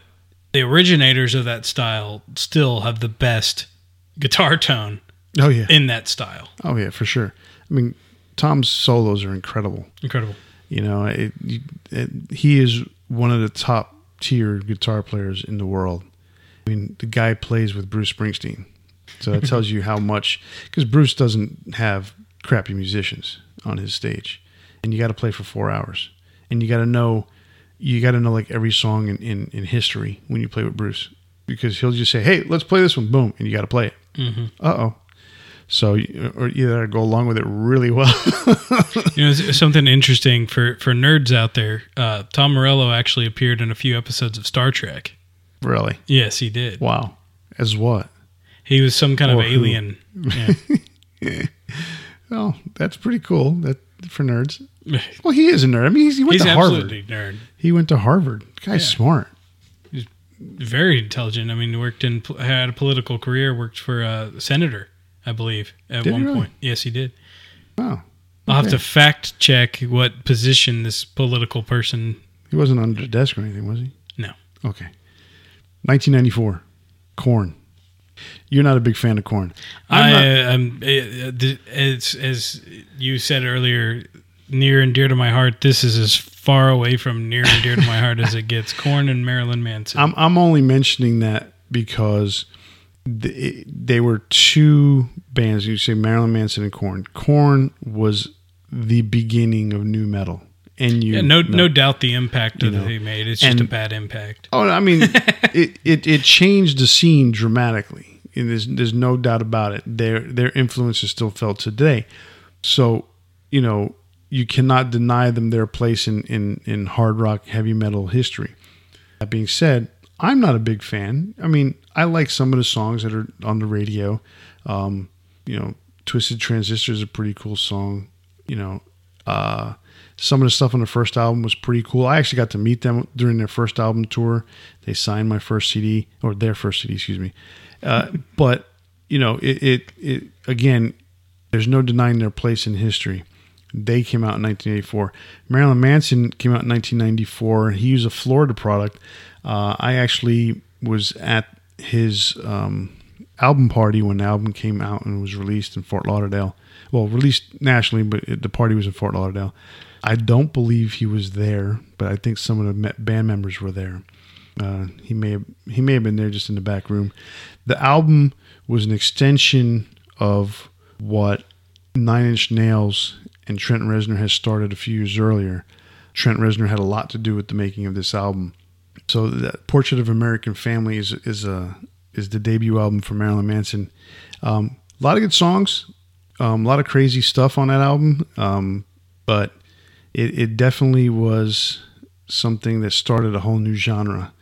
the originators of that style still have the best guitar tone. Oh yeah, in that style. Oh yeah, for sure. I mean, Tom's solos are incredible. Incredible. You know, it, it, he is one of the top tier guitar players in the world. I mean, the guy plays with Bruce Springsteen. So that tells you how much because Bruce doesn't have crappy musicians on his stage, and you got to play for four hours, and you got to know you got to know like every song in, in, in history when you play with Bruce because he'll just say, "Hey, let's play this one," boom, and you got to play it. Mm-hmm. Uh oh. So, or either go along with it really well. you know, something interesting for for nerds out there. Uh, Tom Morello actually appeared in a few episodes of Star Trek. Really? Yes, he did. Wow. As what? He was some kind or of alien. Yeah. well, that's pretty cool. That for nerds. Well, he is a nerd. I mean, he went he's to Harvard. nerd. He went to Harvard. The guy's yeah. smart. He's very intelligent. I mean, worked in had a political career. Worked for a senator, I believe, at Did one really? point. Yes, he did. Wow. I'll have to fact check what position this political person. He wasn't under the desk or anything, was he? No. Okay. 1994. Korn. You're not a big fan of korn. I'm I am. uh, th- As as you said earlier, near and dear to my heart. This is as far away from near and dear to my heart as it gets. Korn and Marilyn Manson. I'm I'm only mentioning that because th- they were two bands. You say Marilyn Manson and Korn. Korn was the beginning of nu metal, and you yeah, no, no doubt the impact that they made. It's just a bad impact. Oh, I mean, it, it it changed the scene dramatically. And there's there's no doubt about it. Their their influence is still felt today. So, you know, you cannot deny them their place in in in hard rock heavy metal history. That being said, I'm not a big fan. I mean, I like some of the songs that are on the radio. Um, you know, Twisted Transistor is a pretty cool song. You know, uh, some of the stuff on the first album was pretty cool. I actually got to meet them during their first album tour. They signed my first CD or their first CD, excuse me. Uh, but you know, it, it it again, there's no denying their place in history. They came out in 1984. Marilyn Manson came out in 1994. He was a Florida product. Uh, I actually was at his um, album party when the album came out and was released in Fort Lauderdale. Well, released nationally, but it, the party was in Fort Lauderdale. I don't believe he was there, but I think some of the band members were there. Uh, he may have he may have been there just in the back room. The album was an extension of what Nine Inch Nails and Trent Reznor has started a few years earlier. Trent Reznor had a lot to do with the making of this album. So that Portrait of American Family is is a is the debut album for Marilyn Manson. Um, a lot of good songs, um, a lot of crazy stuff on that album, um, but it, it definitely was something that started a whole new genre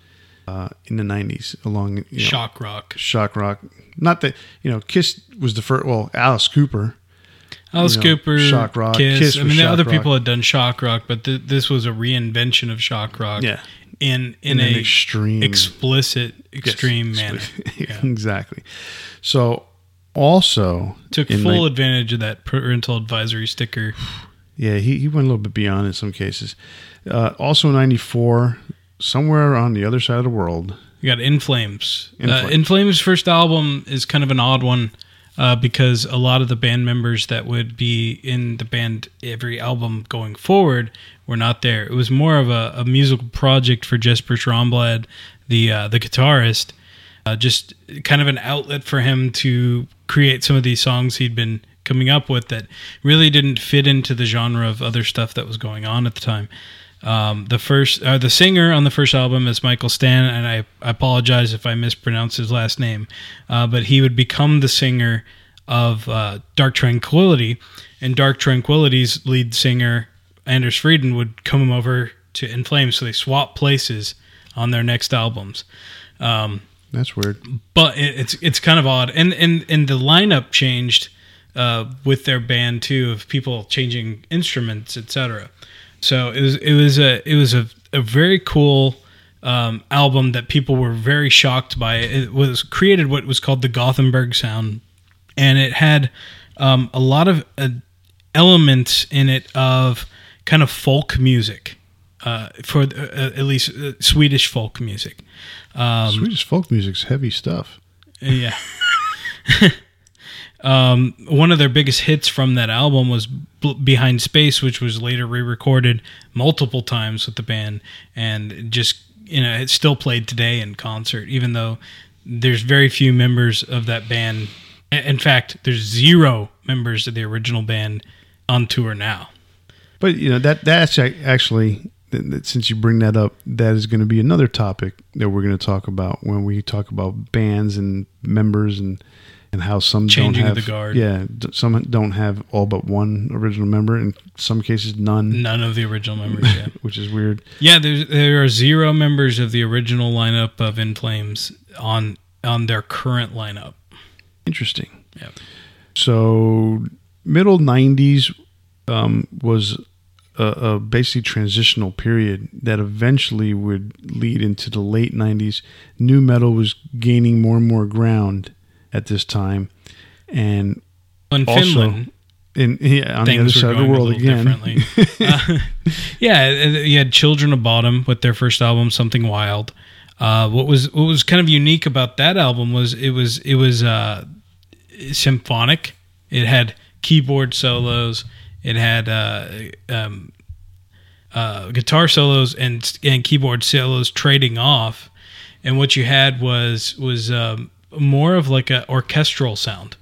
uh, in the '90s. Along you know, Shock rock. shock rock. Not that you know, Kiss was the first. Well, Alice Cooper. Alice know, Cooper, shock rock. Kiss. Kiss I mean, other rock. people had done shock rock, but th- this was a reinvention of shock rock. Yeah. in in, In an a extreme- explicit, Yes, extreme manner. Yeah, exactly. So also Took full ni- advantage of that parental advisory sticker. yeah, he, he went a little bit beyond in some cases. Uh, also, '94, somewhere on the other side of the world. You got In Flames. In uh, Flames. In Flames' first album is kind of an odd one uh, because a lot of the band members that would be in the band every album going forward were not there. It was more of a, a musical project for Jesper Strömblad, the uh, the guitarist, uh, just kind of an outlet for him to create some of these songs he'd been coming up with that really didn't fit into the genre of other stuff that was going on at the time. Um, the first, uh, the singer on the first album is Mikael Stanne, and I, I apologize if I mispronounce his last name, uh, but he would become the singer of uh, Dark Tranquillity, and Dark Tranquillity's lead singer Anders Fridén would come over to In Flames, so they swap places on their next albums. Um, That's weird. but it, it's it's kind of odd, and and and the lineup changed uh, with their band too, of people changing instruments, etc. So it was it was a it was a, a very cool um, album that people were very shocked by. It was created what was called the Gothenburg sound, and it had um, a lot of uh, elements in it of kind of folk music. Uh, for uh, at least uh, Swedish folk music, um, Swedish folk music's heavy stuff. yeah. um, one of their biggest hits from that album was B- Behind Space, which was later re-recorded multiple times with the band, and just you know it's still played today in concert, even though there's very few members of that band. In fact, there's zero members of the original band on tour now. But you know that that's actually since you bring that up, that is going to be another topic that we're going to talk about when we talk about bands and members and and how some Changing don't have the guard. Yeah, some don't have all but one original member, in some cases none, None of the original members. Yeah. which is weird. Yeah, there's, there are zero members of the original lineup of In Flames on on their current lineup. Interesting. Yeah. So middle '90s um, was a, a basically transitional period that eventually would lead into the late 90s. Nu metal was gaining more and more ground at this time. And In Also, Finland, in, yeah, on the other side of the world again. differently. uh, yeah, you had Children of Bodom with their first album, Something Wild. Uh, what was what was kind of unique about that album was it was it was uh, symphonic. It had keyboard solos. It had uh, um, uh, guitar solos and and keyboard solos trading off. And what you had was was um, more of like a orchestral sound.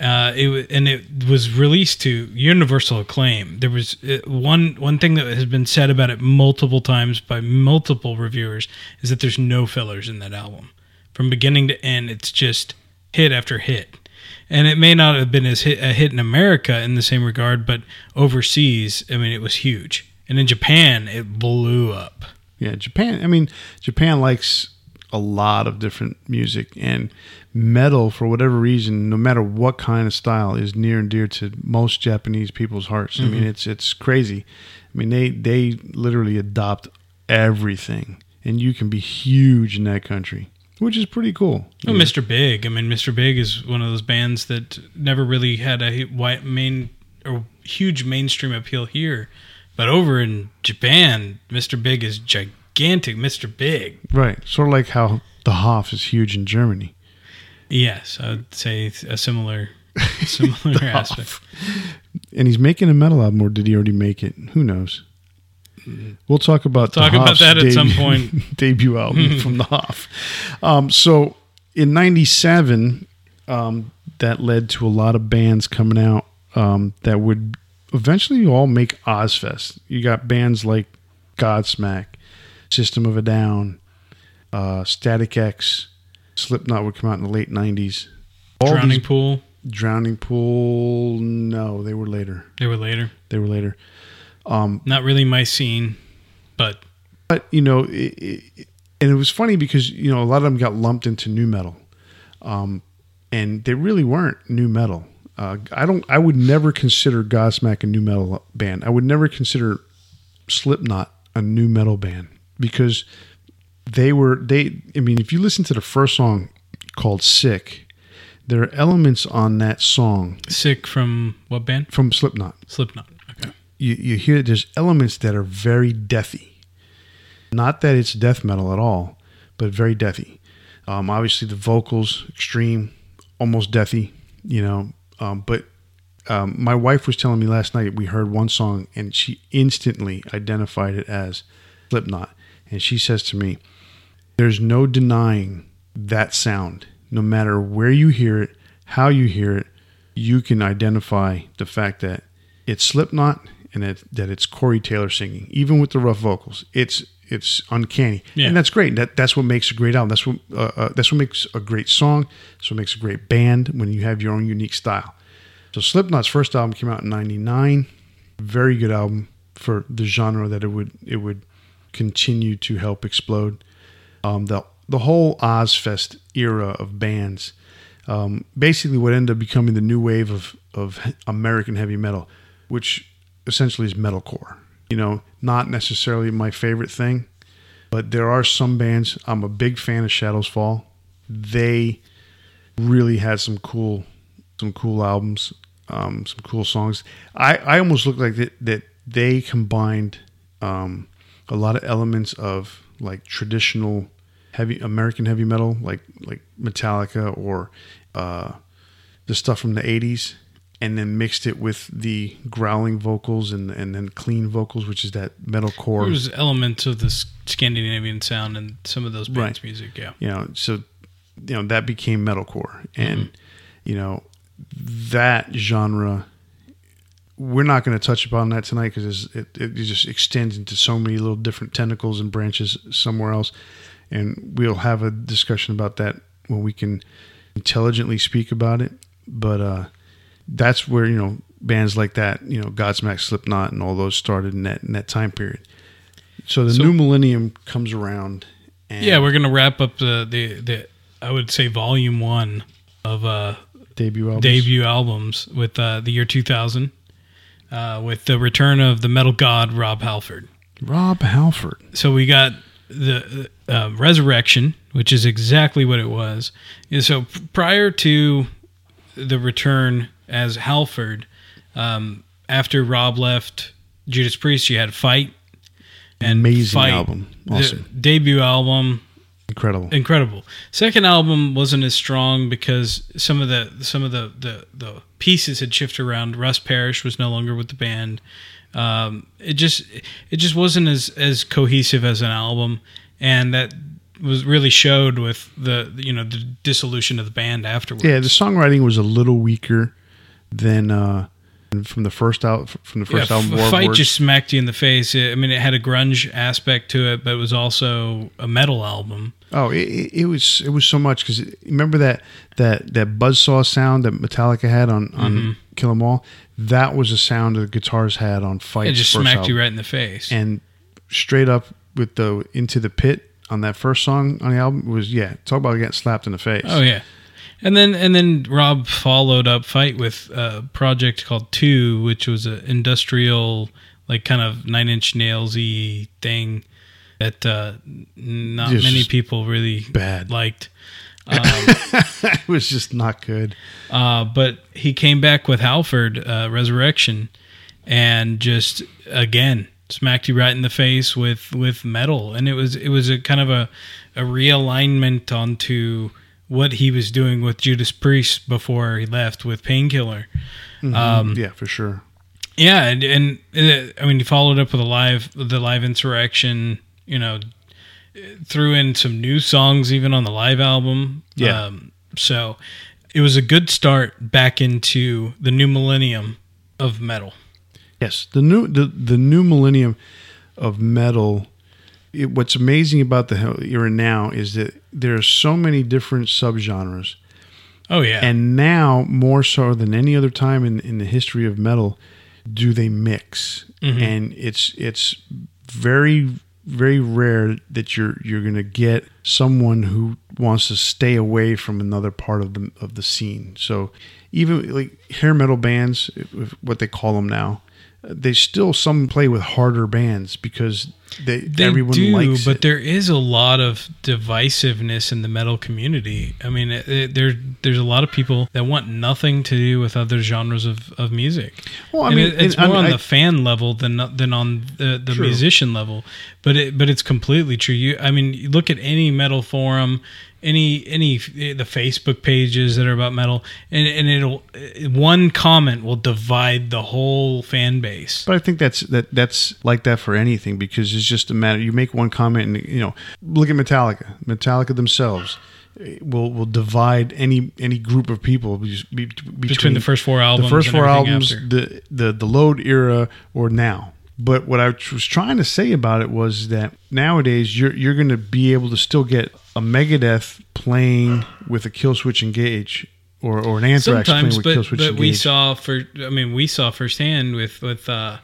Uh, it and it was released to universal acclaim. There was uh, one one thing that has been said about it multiple times by multiple reviewers is that there's no fillers in that album from beginning to end. It's just hit after hit, and it may not have been as hit, a hit in America in the same regard, but overseas, I mean, it was huge. And in Japan, it blew up. Yeah, Japan. I mean, Japan likes a lot of different music, and metal, for whatever reason, no matter what kind of style, is near and dear to most Japanese people's hearts. I mean, mm-hmm. it's it's crazy. I mean, they they literally adopt everything, and you can be huge in that country, which is pretty cool. Oh, Mr. Big. I mean, Mr. Big is one of those bands that never really had a white main or huge mainstream appeal here, but over in Japan, Mr. Big is gigantic. Mr. Big. Right, sort of like how the Hoff is huge in Germany. Yes, I would say a similar, similar aspect. And he's making a metal album, or did he already make it? Who knows? We'll talk about the Talk about Hoff's that at some point. debut album from the Hoff. Um, so in '97, um, that led to a lot of bands coming out um, that would eventually all make Ozzfest. You got bands like Godsmack, System of a Down, uh, Static X, Slipknot would come out in the late '90s. All Drowning these- Pool. Drowning Pool. No, they were later. They were later. They were later. Not really my scene, but But you know, it, it, and it was funny because you know a lot of them got lumped into nu metal, um, and they really weren't nu metal. Uh, I don't. I would never consider Godsmack a nu metal band. I would never consider Slipknot a nu metal band because they were they. I mean, if you listen to the first song called "Sick," there are elements on that song sick from what band? from Slipknot. Slipknot. Okay. you, you hear there's elements that are very deathy. Not that it's death metal at all, but very deathy. Um, obviously, the vocals extreme, almost deathy. You know, um, but um, my wife was telling me last night we heard one song and she instantly identified it as Slipknot, and she says to me, "There's no denying that sound. No matter where you hear it, how you hear it, you can identify the fact that it's Slipknot and that, that it's Corey Taylor singing, even with the rough vocals. It's it's uncanny, Yeah. and that's great. That that's what makes a great album. That's what uh, uh, that's what makes a great song. That's what makes a great band when you have your own unique style. So Slipknot's first album came out in '99. Very good album for the genre that it would it would continue to help explode. Um, the the whole Ozzfest era of bands, um, basically what ended up becoming the new wave of of American heavy metal, which essentially is metalcore. You know, not necessarily my favorite thing, but there are some bands. I'm a big fan of Shadows Fall. They really had some cool some cool albums, um, some cool songs. I, I almost look like that, that they combined um, a lot of elements of like traditional heavy American heavy metal, like like Metallica or uh, the stuff from the '80s, and then mixed it with the growling vocals and and then clean vocals, which is that metalcore. There was elements of the Scandinavian sound and some of those bands' music. Yeah. you know so you know that became metalcore and you know that genre we're not going to touch upon that tonight because it, it just extends into so many little different tentacles and branches somewhere else and we'll have a discussion about that when we can intelligently speak about it but uh that's where you know bands like that you know godsmack slipknot and all those started in that in that time period so the So- new millennium comes around and Yeah, we're gonna wrap up the the, the I would say volume one of uh debut albums. debut albums with uh, the year 2000. Uh, with the return of the metal god Rob Halford. Rob Halford. So we got the uh, resurrection, which is exactly what it was. And so prior to the return as Halford, um, after Rob left Judas Priest, you had Fight and Amazing Fight, album. the Awesome. debut album, Incredible. incredible. Second album wasn't as strong because some of the some of the the, the pieces had shifted around. Russ Parrish was no longer with the band. Um, it just it just wasn't as as cohesive as an album, and that was really showed with the you know the dissolution of the band afterwards. Yeah, the songwriting was a little weaker than uh, from the first out from the first Yeah, album. F- War Fight just smacked you in the face. I mean, it had a grunge aspect to it, but it was also a metal album. Oh, it, it, was it was so much because remember that that that buzzsaw sound that Metallica had on on Mm-hmm. Kill 'Em All. That was a sound that the guitars had on Fight. It just smacked album. you right in the face. And straight up with the Into the Pit on that first song on the album was yeah. Talk about getting slapped in the face. Oh yeah, and then and then Rob followed up fight with a project called Two, which was an industrial like kind of Nine Inch Nailsy thing that uh, not many people really bad. liked. Um, it was just not good. uh, but he came back with Halford uh, Resurrection, and just again smacked you right in the face with with metal, and it was it was a kind of a a realignment onto what he was doing with Judas Priest before he left with Painkiller. Um, yeah, for sure. yeah, and, and uh, I mean, he followed up with a live, the live insurrection. You know, threw in some new songs even on the live album. Yeah. Um, so it was a good start back into the new millennium of metal. Yes, the new the, the new millennium of metal. It, what's amazing about the era now is that there are so many different subgenres, Oh yeah, and now more so than any other time in, in the history of metal, do they mix? Mm-hmm. And it's it's very very rare that you're you're gonna get someone who wants to stay away from another part of the of the scene. So even like hair metal bands, what they call them now, they still some play with harder bands because they, they everyone do, likes but it. there is a lot of divisiveness in the metal community. I mean, it, it- there there's a lot of people that want nothing to do with other genres of, of music. Well, I mean, it- it's and- more I- on I- the fan level than than on the, the True. musician level. But it but it's completely true. You, I mean, you look at any metal forum, any any the Facebook pages that are about metal, and and it'll one comment will divide the whole fan base. But I think that's that that's like that for anything because it's just a matter. You make one comment, and you know, look at Metallica. Metallica themselves eh, will will divide any any group of people be- be- between, Between the first four albums the first four albums, after. the the the load era, or now. But what I was trying to say about it was that nowadays you're you're going to be able to still get a Megadeth playing with a Killswitch Engage. Or, or an Anthrax Sometimes, playing with but, kill switch but we saw for I mean we saw firsthand with with uh,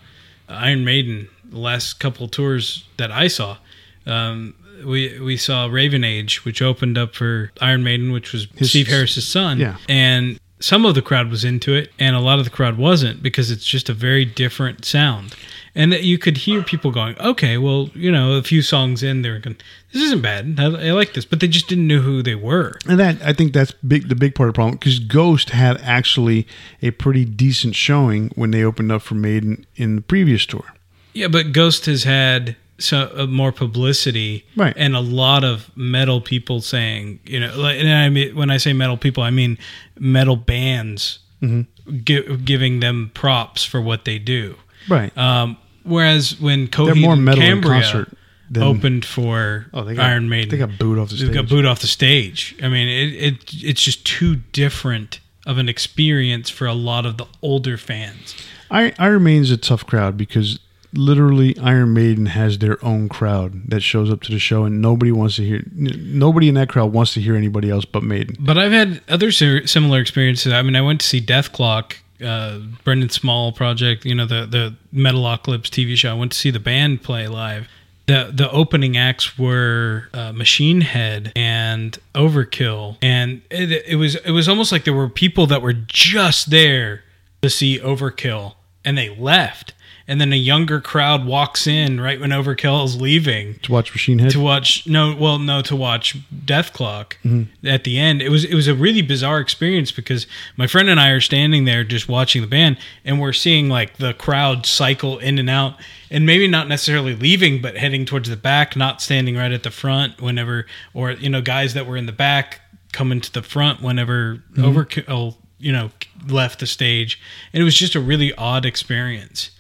Iron Maiden the last couple tours that I saw. Um, we we saw Raven Age, which opened up for Iron Maiden, which was His- Steve Harris's son. yeah. and some of the crowd was into it, and a lot of the crowd wasn't because it's just a very different sound. And that you could hear people going, "Okay, well, you know, a few songs in, they're going, this isn't bad. I, I like this," but they just didn't know who they were. And that I think that's big. The big part of the problem because Ghost had actually a pretty decent showing when they opened up for Maiden in the previous tour. Yeah, but Ghost has had so uh, more publicity, Right. And a lot of metal people saying, you know, like, and I mean when I say metal people, I mean metal bands Mm-hmm. gi- giving them props for what they do. Right. Um, whereas when They're more metal in Cambria concert than opened for Oh, they got, Iron Maiden, They got booed off the they stage. got booed off the stage. I mean, it, it it's just too different of an experience for a lot of the older fans. I, Iron Maiden's a tough crowd because literally Iron Maiden has their own crowd that shows up to the show, and nobody wants to hear. n- Nobody in that crowd wants to hear anybody else but Maiden. But I've had other si- similar experiences. I mean, I went to see Dethklok, uh, Brendan Small project, you know, the the Metalocalypse TV show. I went to see the band play live. The the opening acts were uh, Machine Head and Overkill, and it, it was it was almost like there were people that were just there to see Overkill, and they left. And then a younger crowd walks in right when Overkill is leaving To watch Machine Head. to watch no well no to watch Dethklok mm-hmm. at the end. It was it was a really bizarre experience because my friend and I are standing there just watching the band and we're seeing like the crowd cycle in and out and maybe not necessarily leaving but heading towards the back, not standing right at the front whenever or you know guys that were in the back coming to the front whenever mm-hmm. Overkill you know left the stage and it was just a really odd experience.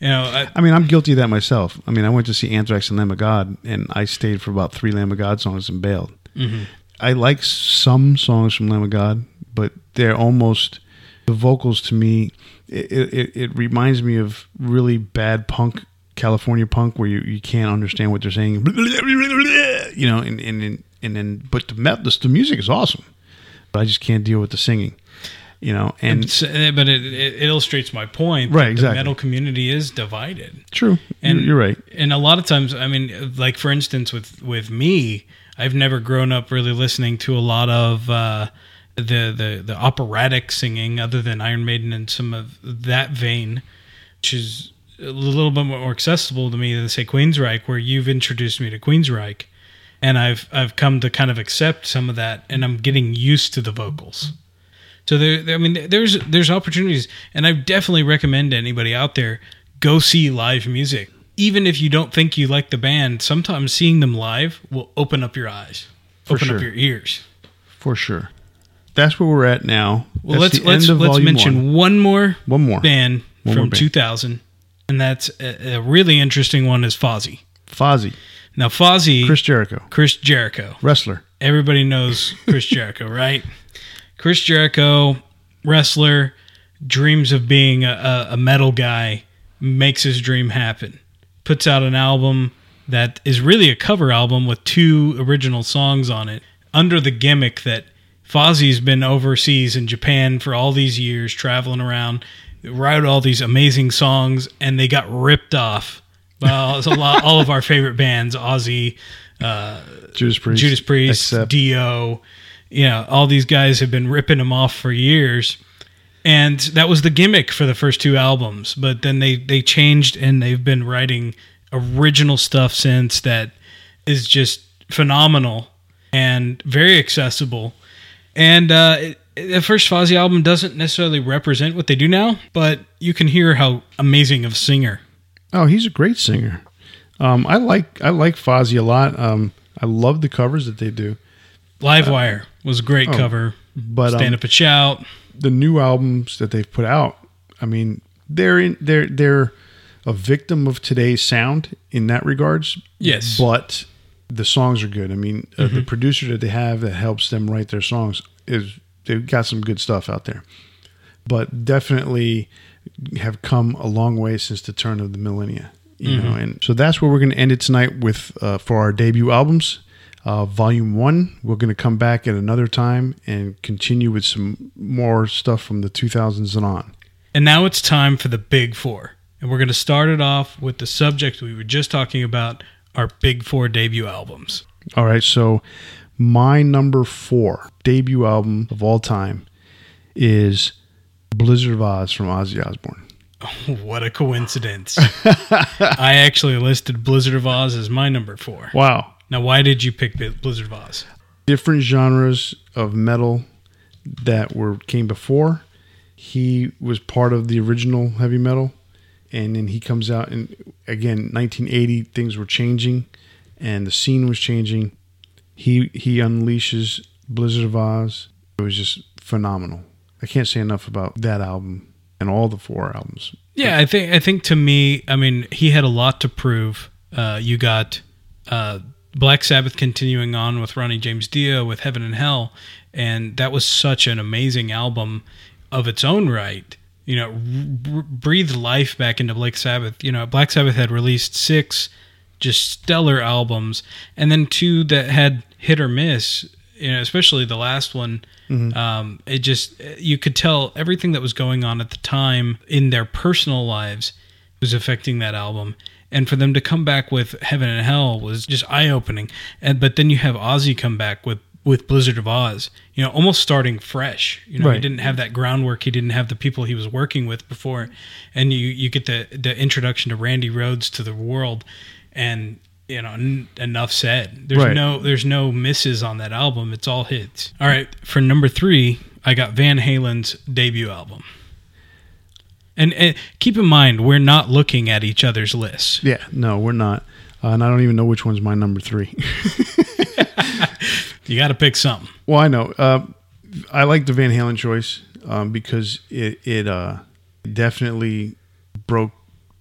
You know, I, I mean, I'm guilty of that myself. I mean, I went to see Anthrax and Lamb of God, and I stayed for about three Lamb of God songs and bailed. Mm-hmm. I like some songs from Lamb of God, but they're almost the vocals to me. It, it, it reminds me of really bad punk, California punk, where you, you can't understand what they're saying. You know, and and and, and then but the the music is awesome, but I just can't deal with the singing. You know, and uh, but it, it illustrates my point. Right, that exactly. The metal community is divided, true, and you're right. And a lot of times, I mean, like for instance, with with me, I've never grown up really listening to a lot of uh, the the the operatic singing, other than Iron Maiden and some of that vein, which is a little bit more accessible to me than say Queensryche, where you've introduced me to Queensryche, and I've I've come to kind of accept some of that, and I'm getting used to the vocals. So there, I mean, there's there's opportunities, and I definitely recommend to anybody out there go see live music. Even if you don't think you like the band, sometimes seeing them live will open up your eyes, For open sure. up your ears. For sure. That's where we're at now. Well, That's let's let's let's mention one. one, more One more. band One from more band. 2000, and that's a, a really interesting one is Fozzy. Fozzy, Now Fozzy, Chris Jericho, Chris Jericho. wrestler. everybody knows Chris Jericho, right? Chris Jericho, wrestler, dreams of being a, a, metal guy, makes his dream happen. Puts out an album that is really a cover album with two original songs on it, under the gimmick that Fozzy's been overseas in Japan for all these years, traveling around, wrote all these amazing songs, and they got ripped off. Well, it's a lot. All of our favorite bands, Ozzy, uh, Judas Priest. Judas Priest, Accept. Dio, you know, all these guys have been ripping him off for years. And that was the gimmick for the first two albums, but then they they changed and they've been writing original stuff since that is just phenomenal and very accessible. And uh, it, the first Fozzy album doesn't necessarily represent what they do now, but you can hear how amazing of a singer. Oh, he's a great singer. Um, I like I like Fozzy a lot. Um, I love the covers that they do. Livewire was a great cover. But Stand um, Up and Shout. the new albums that they've put out, I mean, they're in, they're they're a victim of today's sound in that regards. Yes. but the songs are good. I mean, uh, the producer that they have that helps them write their songs is they've got some good stuff out there. But definitely have come a long way since the turn of the millennia. You know, and so that's where we're going to end it tonight with uh, for our debut albums. Uh, volume one, we're going to come back at another time and continue with some more stuff from the 2000s and on. And now it's time for the big four. And we're going to start it off with the subject we were just talking about our big four debut albums. All right, so my number four debut album of all time is Blizzard of Oz from Ozzy Osbourne. What a coincidence. I actually listed Blizzard of Oz as my number four. Wow. Now, why did you pick Blizzard of Oz? Different genres of metal that were came before. He was part of the original heavy metal, and then he comes out and again, 1980, things were changing, and the scene was changing. He he unleashes Blizzard of Oz. It was just phenomenal. I can't say enough about that album and all the four albums. Yeah, I think I think to me, I mean, he had a lot to prove. Uh, you got uh, Black Sabbath continuing on with Ronnie James Dio with Heaven and Hell, and that was such an amazing album of its own right. You know, r- breathed life back into Black Sabbath. You know, Black Sabbath had released six just stellar albums, and then two that had hit or miss. You know, especially the last one. Um, it just you could tell everything that was going on at the time in their personal lives was affecting that album. And for them to come back with Heaven and Hell was just eye opening. And but then you have Ozzy come back with with Blizzard of Oz, you know, almost starting fresh. You know, he didn't have that groundwork. He didn't have the people he was working with before, and you you get the the introduction to Randy Rhoads to the world, and you know, n- enough said. There's Right. no there's no misses on that album. It's all hits. All right, for number three, I got Van Halen's debut album. And, and keep in mind, we're not looking at each other's lists. Yeah, no, we're not. Uh, and I don't even know which one's my number three. You got to pick something. well, I know. Uh, I like the Van Halen choice um, because it it uh, definitely broke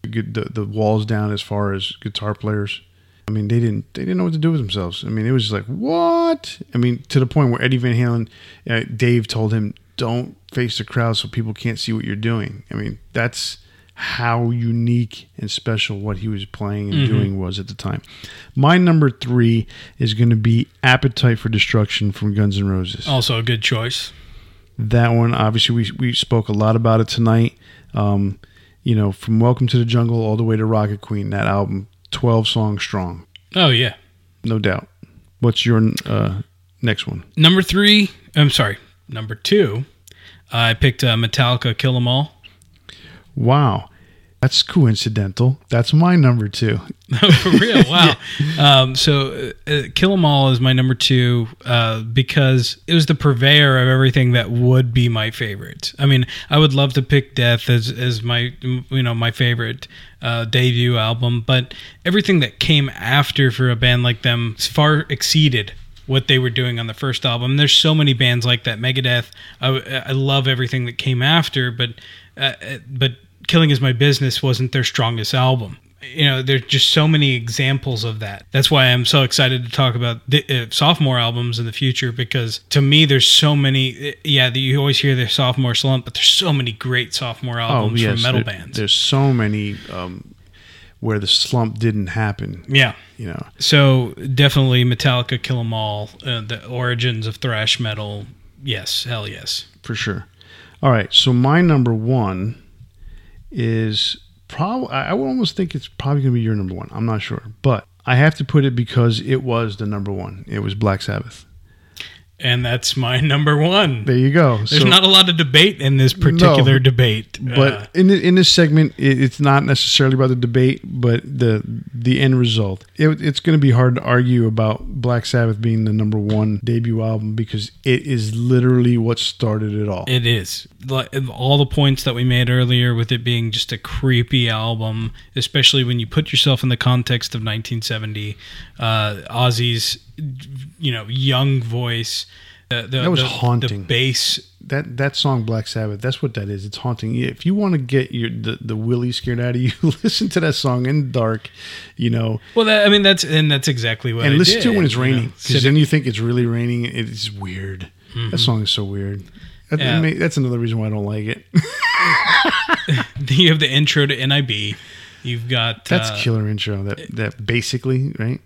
the, the walls down as far as guitar players. I mean, they didn't they didn't know what to do with themselves. I mean, it was just like what? I mean, to the point where Eddie Van Halen, uh, Dave told him, "Don't face the crowd so people can't see what you're doing." I mean, that's how unique and special what he was playing and doing was at the time. My number three is going to be "Appetite for Destruction" from Guns N' Roses. Also a good choice. That one, obviously, we we spoke a lot about it tonight. Um, you know, from Welcome to the Jungle all the way to Rocket Queen, that album, twelve songs strong, Oh yeah. no doubt. What's your uh, next one? Number three. I'm sorry. Number two. I picked uh, Metallica Kill 'Em All. Wow, that's coincidental. That's my number two. For real, wow. um, so, uh, uh, Kill 'Em All is my number two uh, because it was the purveyor of everything that would be my favorite. I mean, I would love to pick Death as as my you know my favorite uh, debut album, but everything that came after for a band like them far exceeded what they were doing on the first album. There's so many bands like that. Megadeth. I, I love everything that came after, but uh, but Killing Is My Business wasn't their strongest album. You know, there's just so many examples of that. That's why I'm so excited to talk about the, uh, sophomore albums in the future because to me, there's so many. uh, Yeah, you always hear the sophomore slump, but there's so many great sophomore albums from metal Oh, there- bands. There's so many um, where the slump didn't happen. Yeah. You know, So definitely Metallica, Kill 'Em All, uh, the origins of thrash metal. Yes, hell yes. for sure. All right, so my number one is probably. I would almost think it's probably going to be your number one. I'm not sure, but I have to put it because it was the number one. It was Black Sabbath. And that's my number one. There you go. There's So- not a lot of debate in this particular No, debate. but Uh, in the, in this segment, it, it's not necessarily about the debate, but the the end result. It, it's going to be hard to argue about Black Sabbath being the number one debut album because it is literally what started it all. It is like all the points that we made earlier with it being just a creepy album, especially when you put yourself in the context of 1970. Uh, Ozzy's, you know, young voice. The, the, That was the, haunting. The bass. that that song Black Sabbath, that's what that is. It's haunting. If you want to get your the, the willy scared out of you, listen to that song in the dark, you know, Well, that, I mean, that's and that's exactly what. and I listen did, to it when it's raining because Sit- then you think it's really raining. It's weird. That song is so weird. That- Yeah. may- that's another reason why I don't like it. you have the intro to NIB. You've got That's uh, killer intro. That that basically right.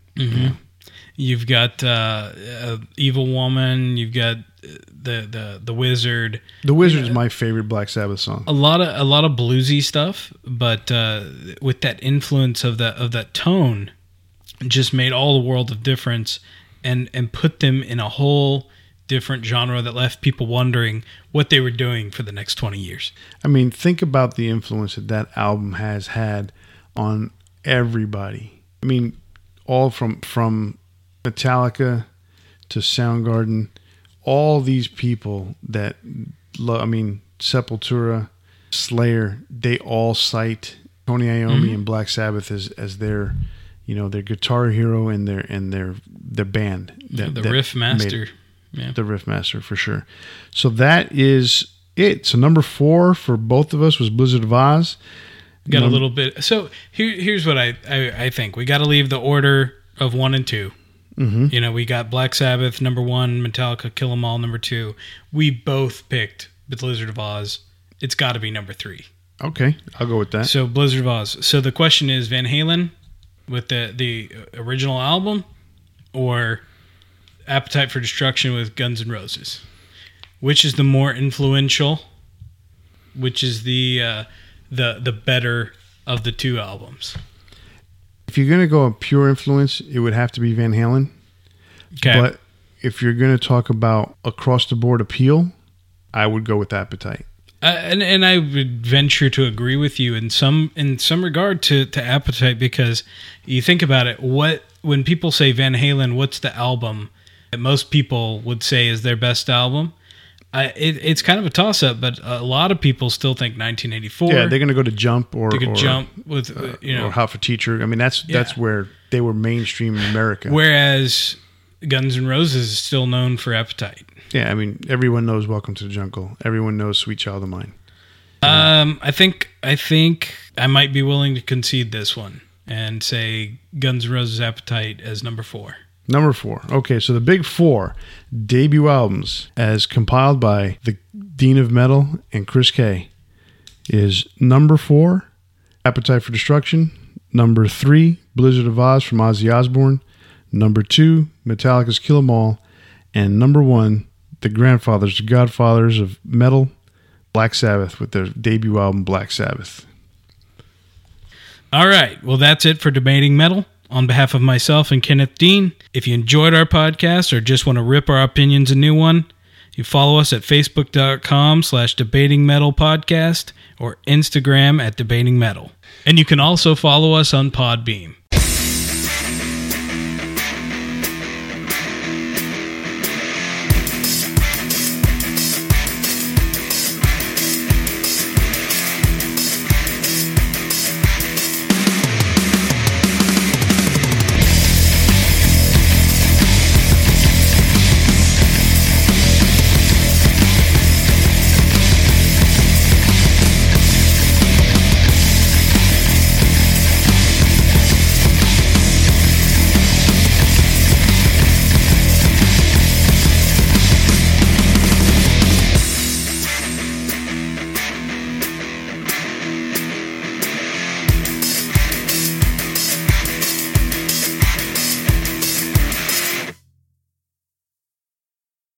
You've got uh, uh, Evil Woman. You've got uh, the the the Wizard. The Wizard is my favorite Black Sabbath song. A lot of a lot of bluesy stuff, but uh, with that influence of that of that tone, just made all the world of difference, and and put them in a whole different genre that left people wondering what they were doing for the next twenty years. I mean, think about the influence that that album has had on everybody. I mean, all from from Metallica to Soundgarden, all these people that lo- I mean, Sepultura, Slayer, they all cite Tony Iommi mm-hmm. and Black Sabbath as as their you know their guitar hero and their and their their band that, the that riff master. Yeah. the riff master for sure so that is it so number four for both of us was blizzard of oz got a little bit. So here, here's what I, I, I think we got to leave the order of one and 2 Mm-hmm. You know, we got Black Sabbath number one, Metallica Kill 'Em All number two. We both picked Blizzard of Oz. It's got to be number three. okay i'll go with that So Blizzard of Oz. So the question is Van Halen with the the original album or Appetite for Destruction with Guns N' Roses. Which is the more influential? Which is the uh, the the better of the two albums? If you're gonna go a pure influence it would have to be van halen Okay. but if you're going to talk about across the board appeal, I would go with Appetite. Uh, and and I would venture to agree with you in some in some regard to to Appetite because you think about it. What when people say Van Halen, what's the album that most people would say is their best album? I, it, it's kind of a toss up, but a lot of people still think 1984. Yeah, they're going to go to Jump or they could or, jump with uh, you know or Hot for Teacher. I mean, that's that's where they were mainstream in America. Whereas Guns N' Roses is still known for Appetite. yeah, I mean, everyone knows Welcome to the Jungle. Everyone knows Sweet Child of Mine. Um, I think I think I might be willing to concede this one and say Guns N' Roses Appetite as number four. Number four. Okay, so the big four debut albums, as compiled by the Dean of Metal and Chris Kaye, is number four, Appetite for Destruction. Number three, Blizzard of Oz from Ozzy Osbourne. Number two, Metallica's Kill 'Em All. And number one, the grandfathers, the godfathers of metal, Black Sabbath, with their debut album, Black Sabbath. All right. Well, that's it for debating metal. On behalf of myself and Kenneth Dean, if you enjoyed our podcast or just want to rip our opinions a new one, you follow us at facebook.com slash debating metal podcast or Instagram at debating metal. And you can also follow us on Podbean.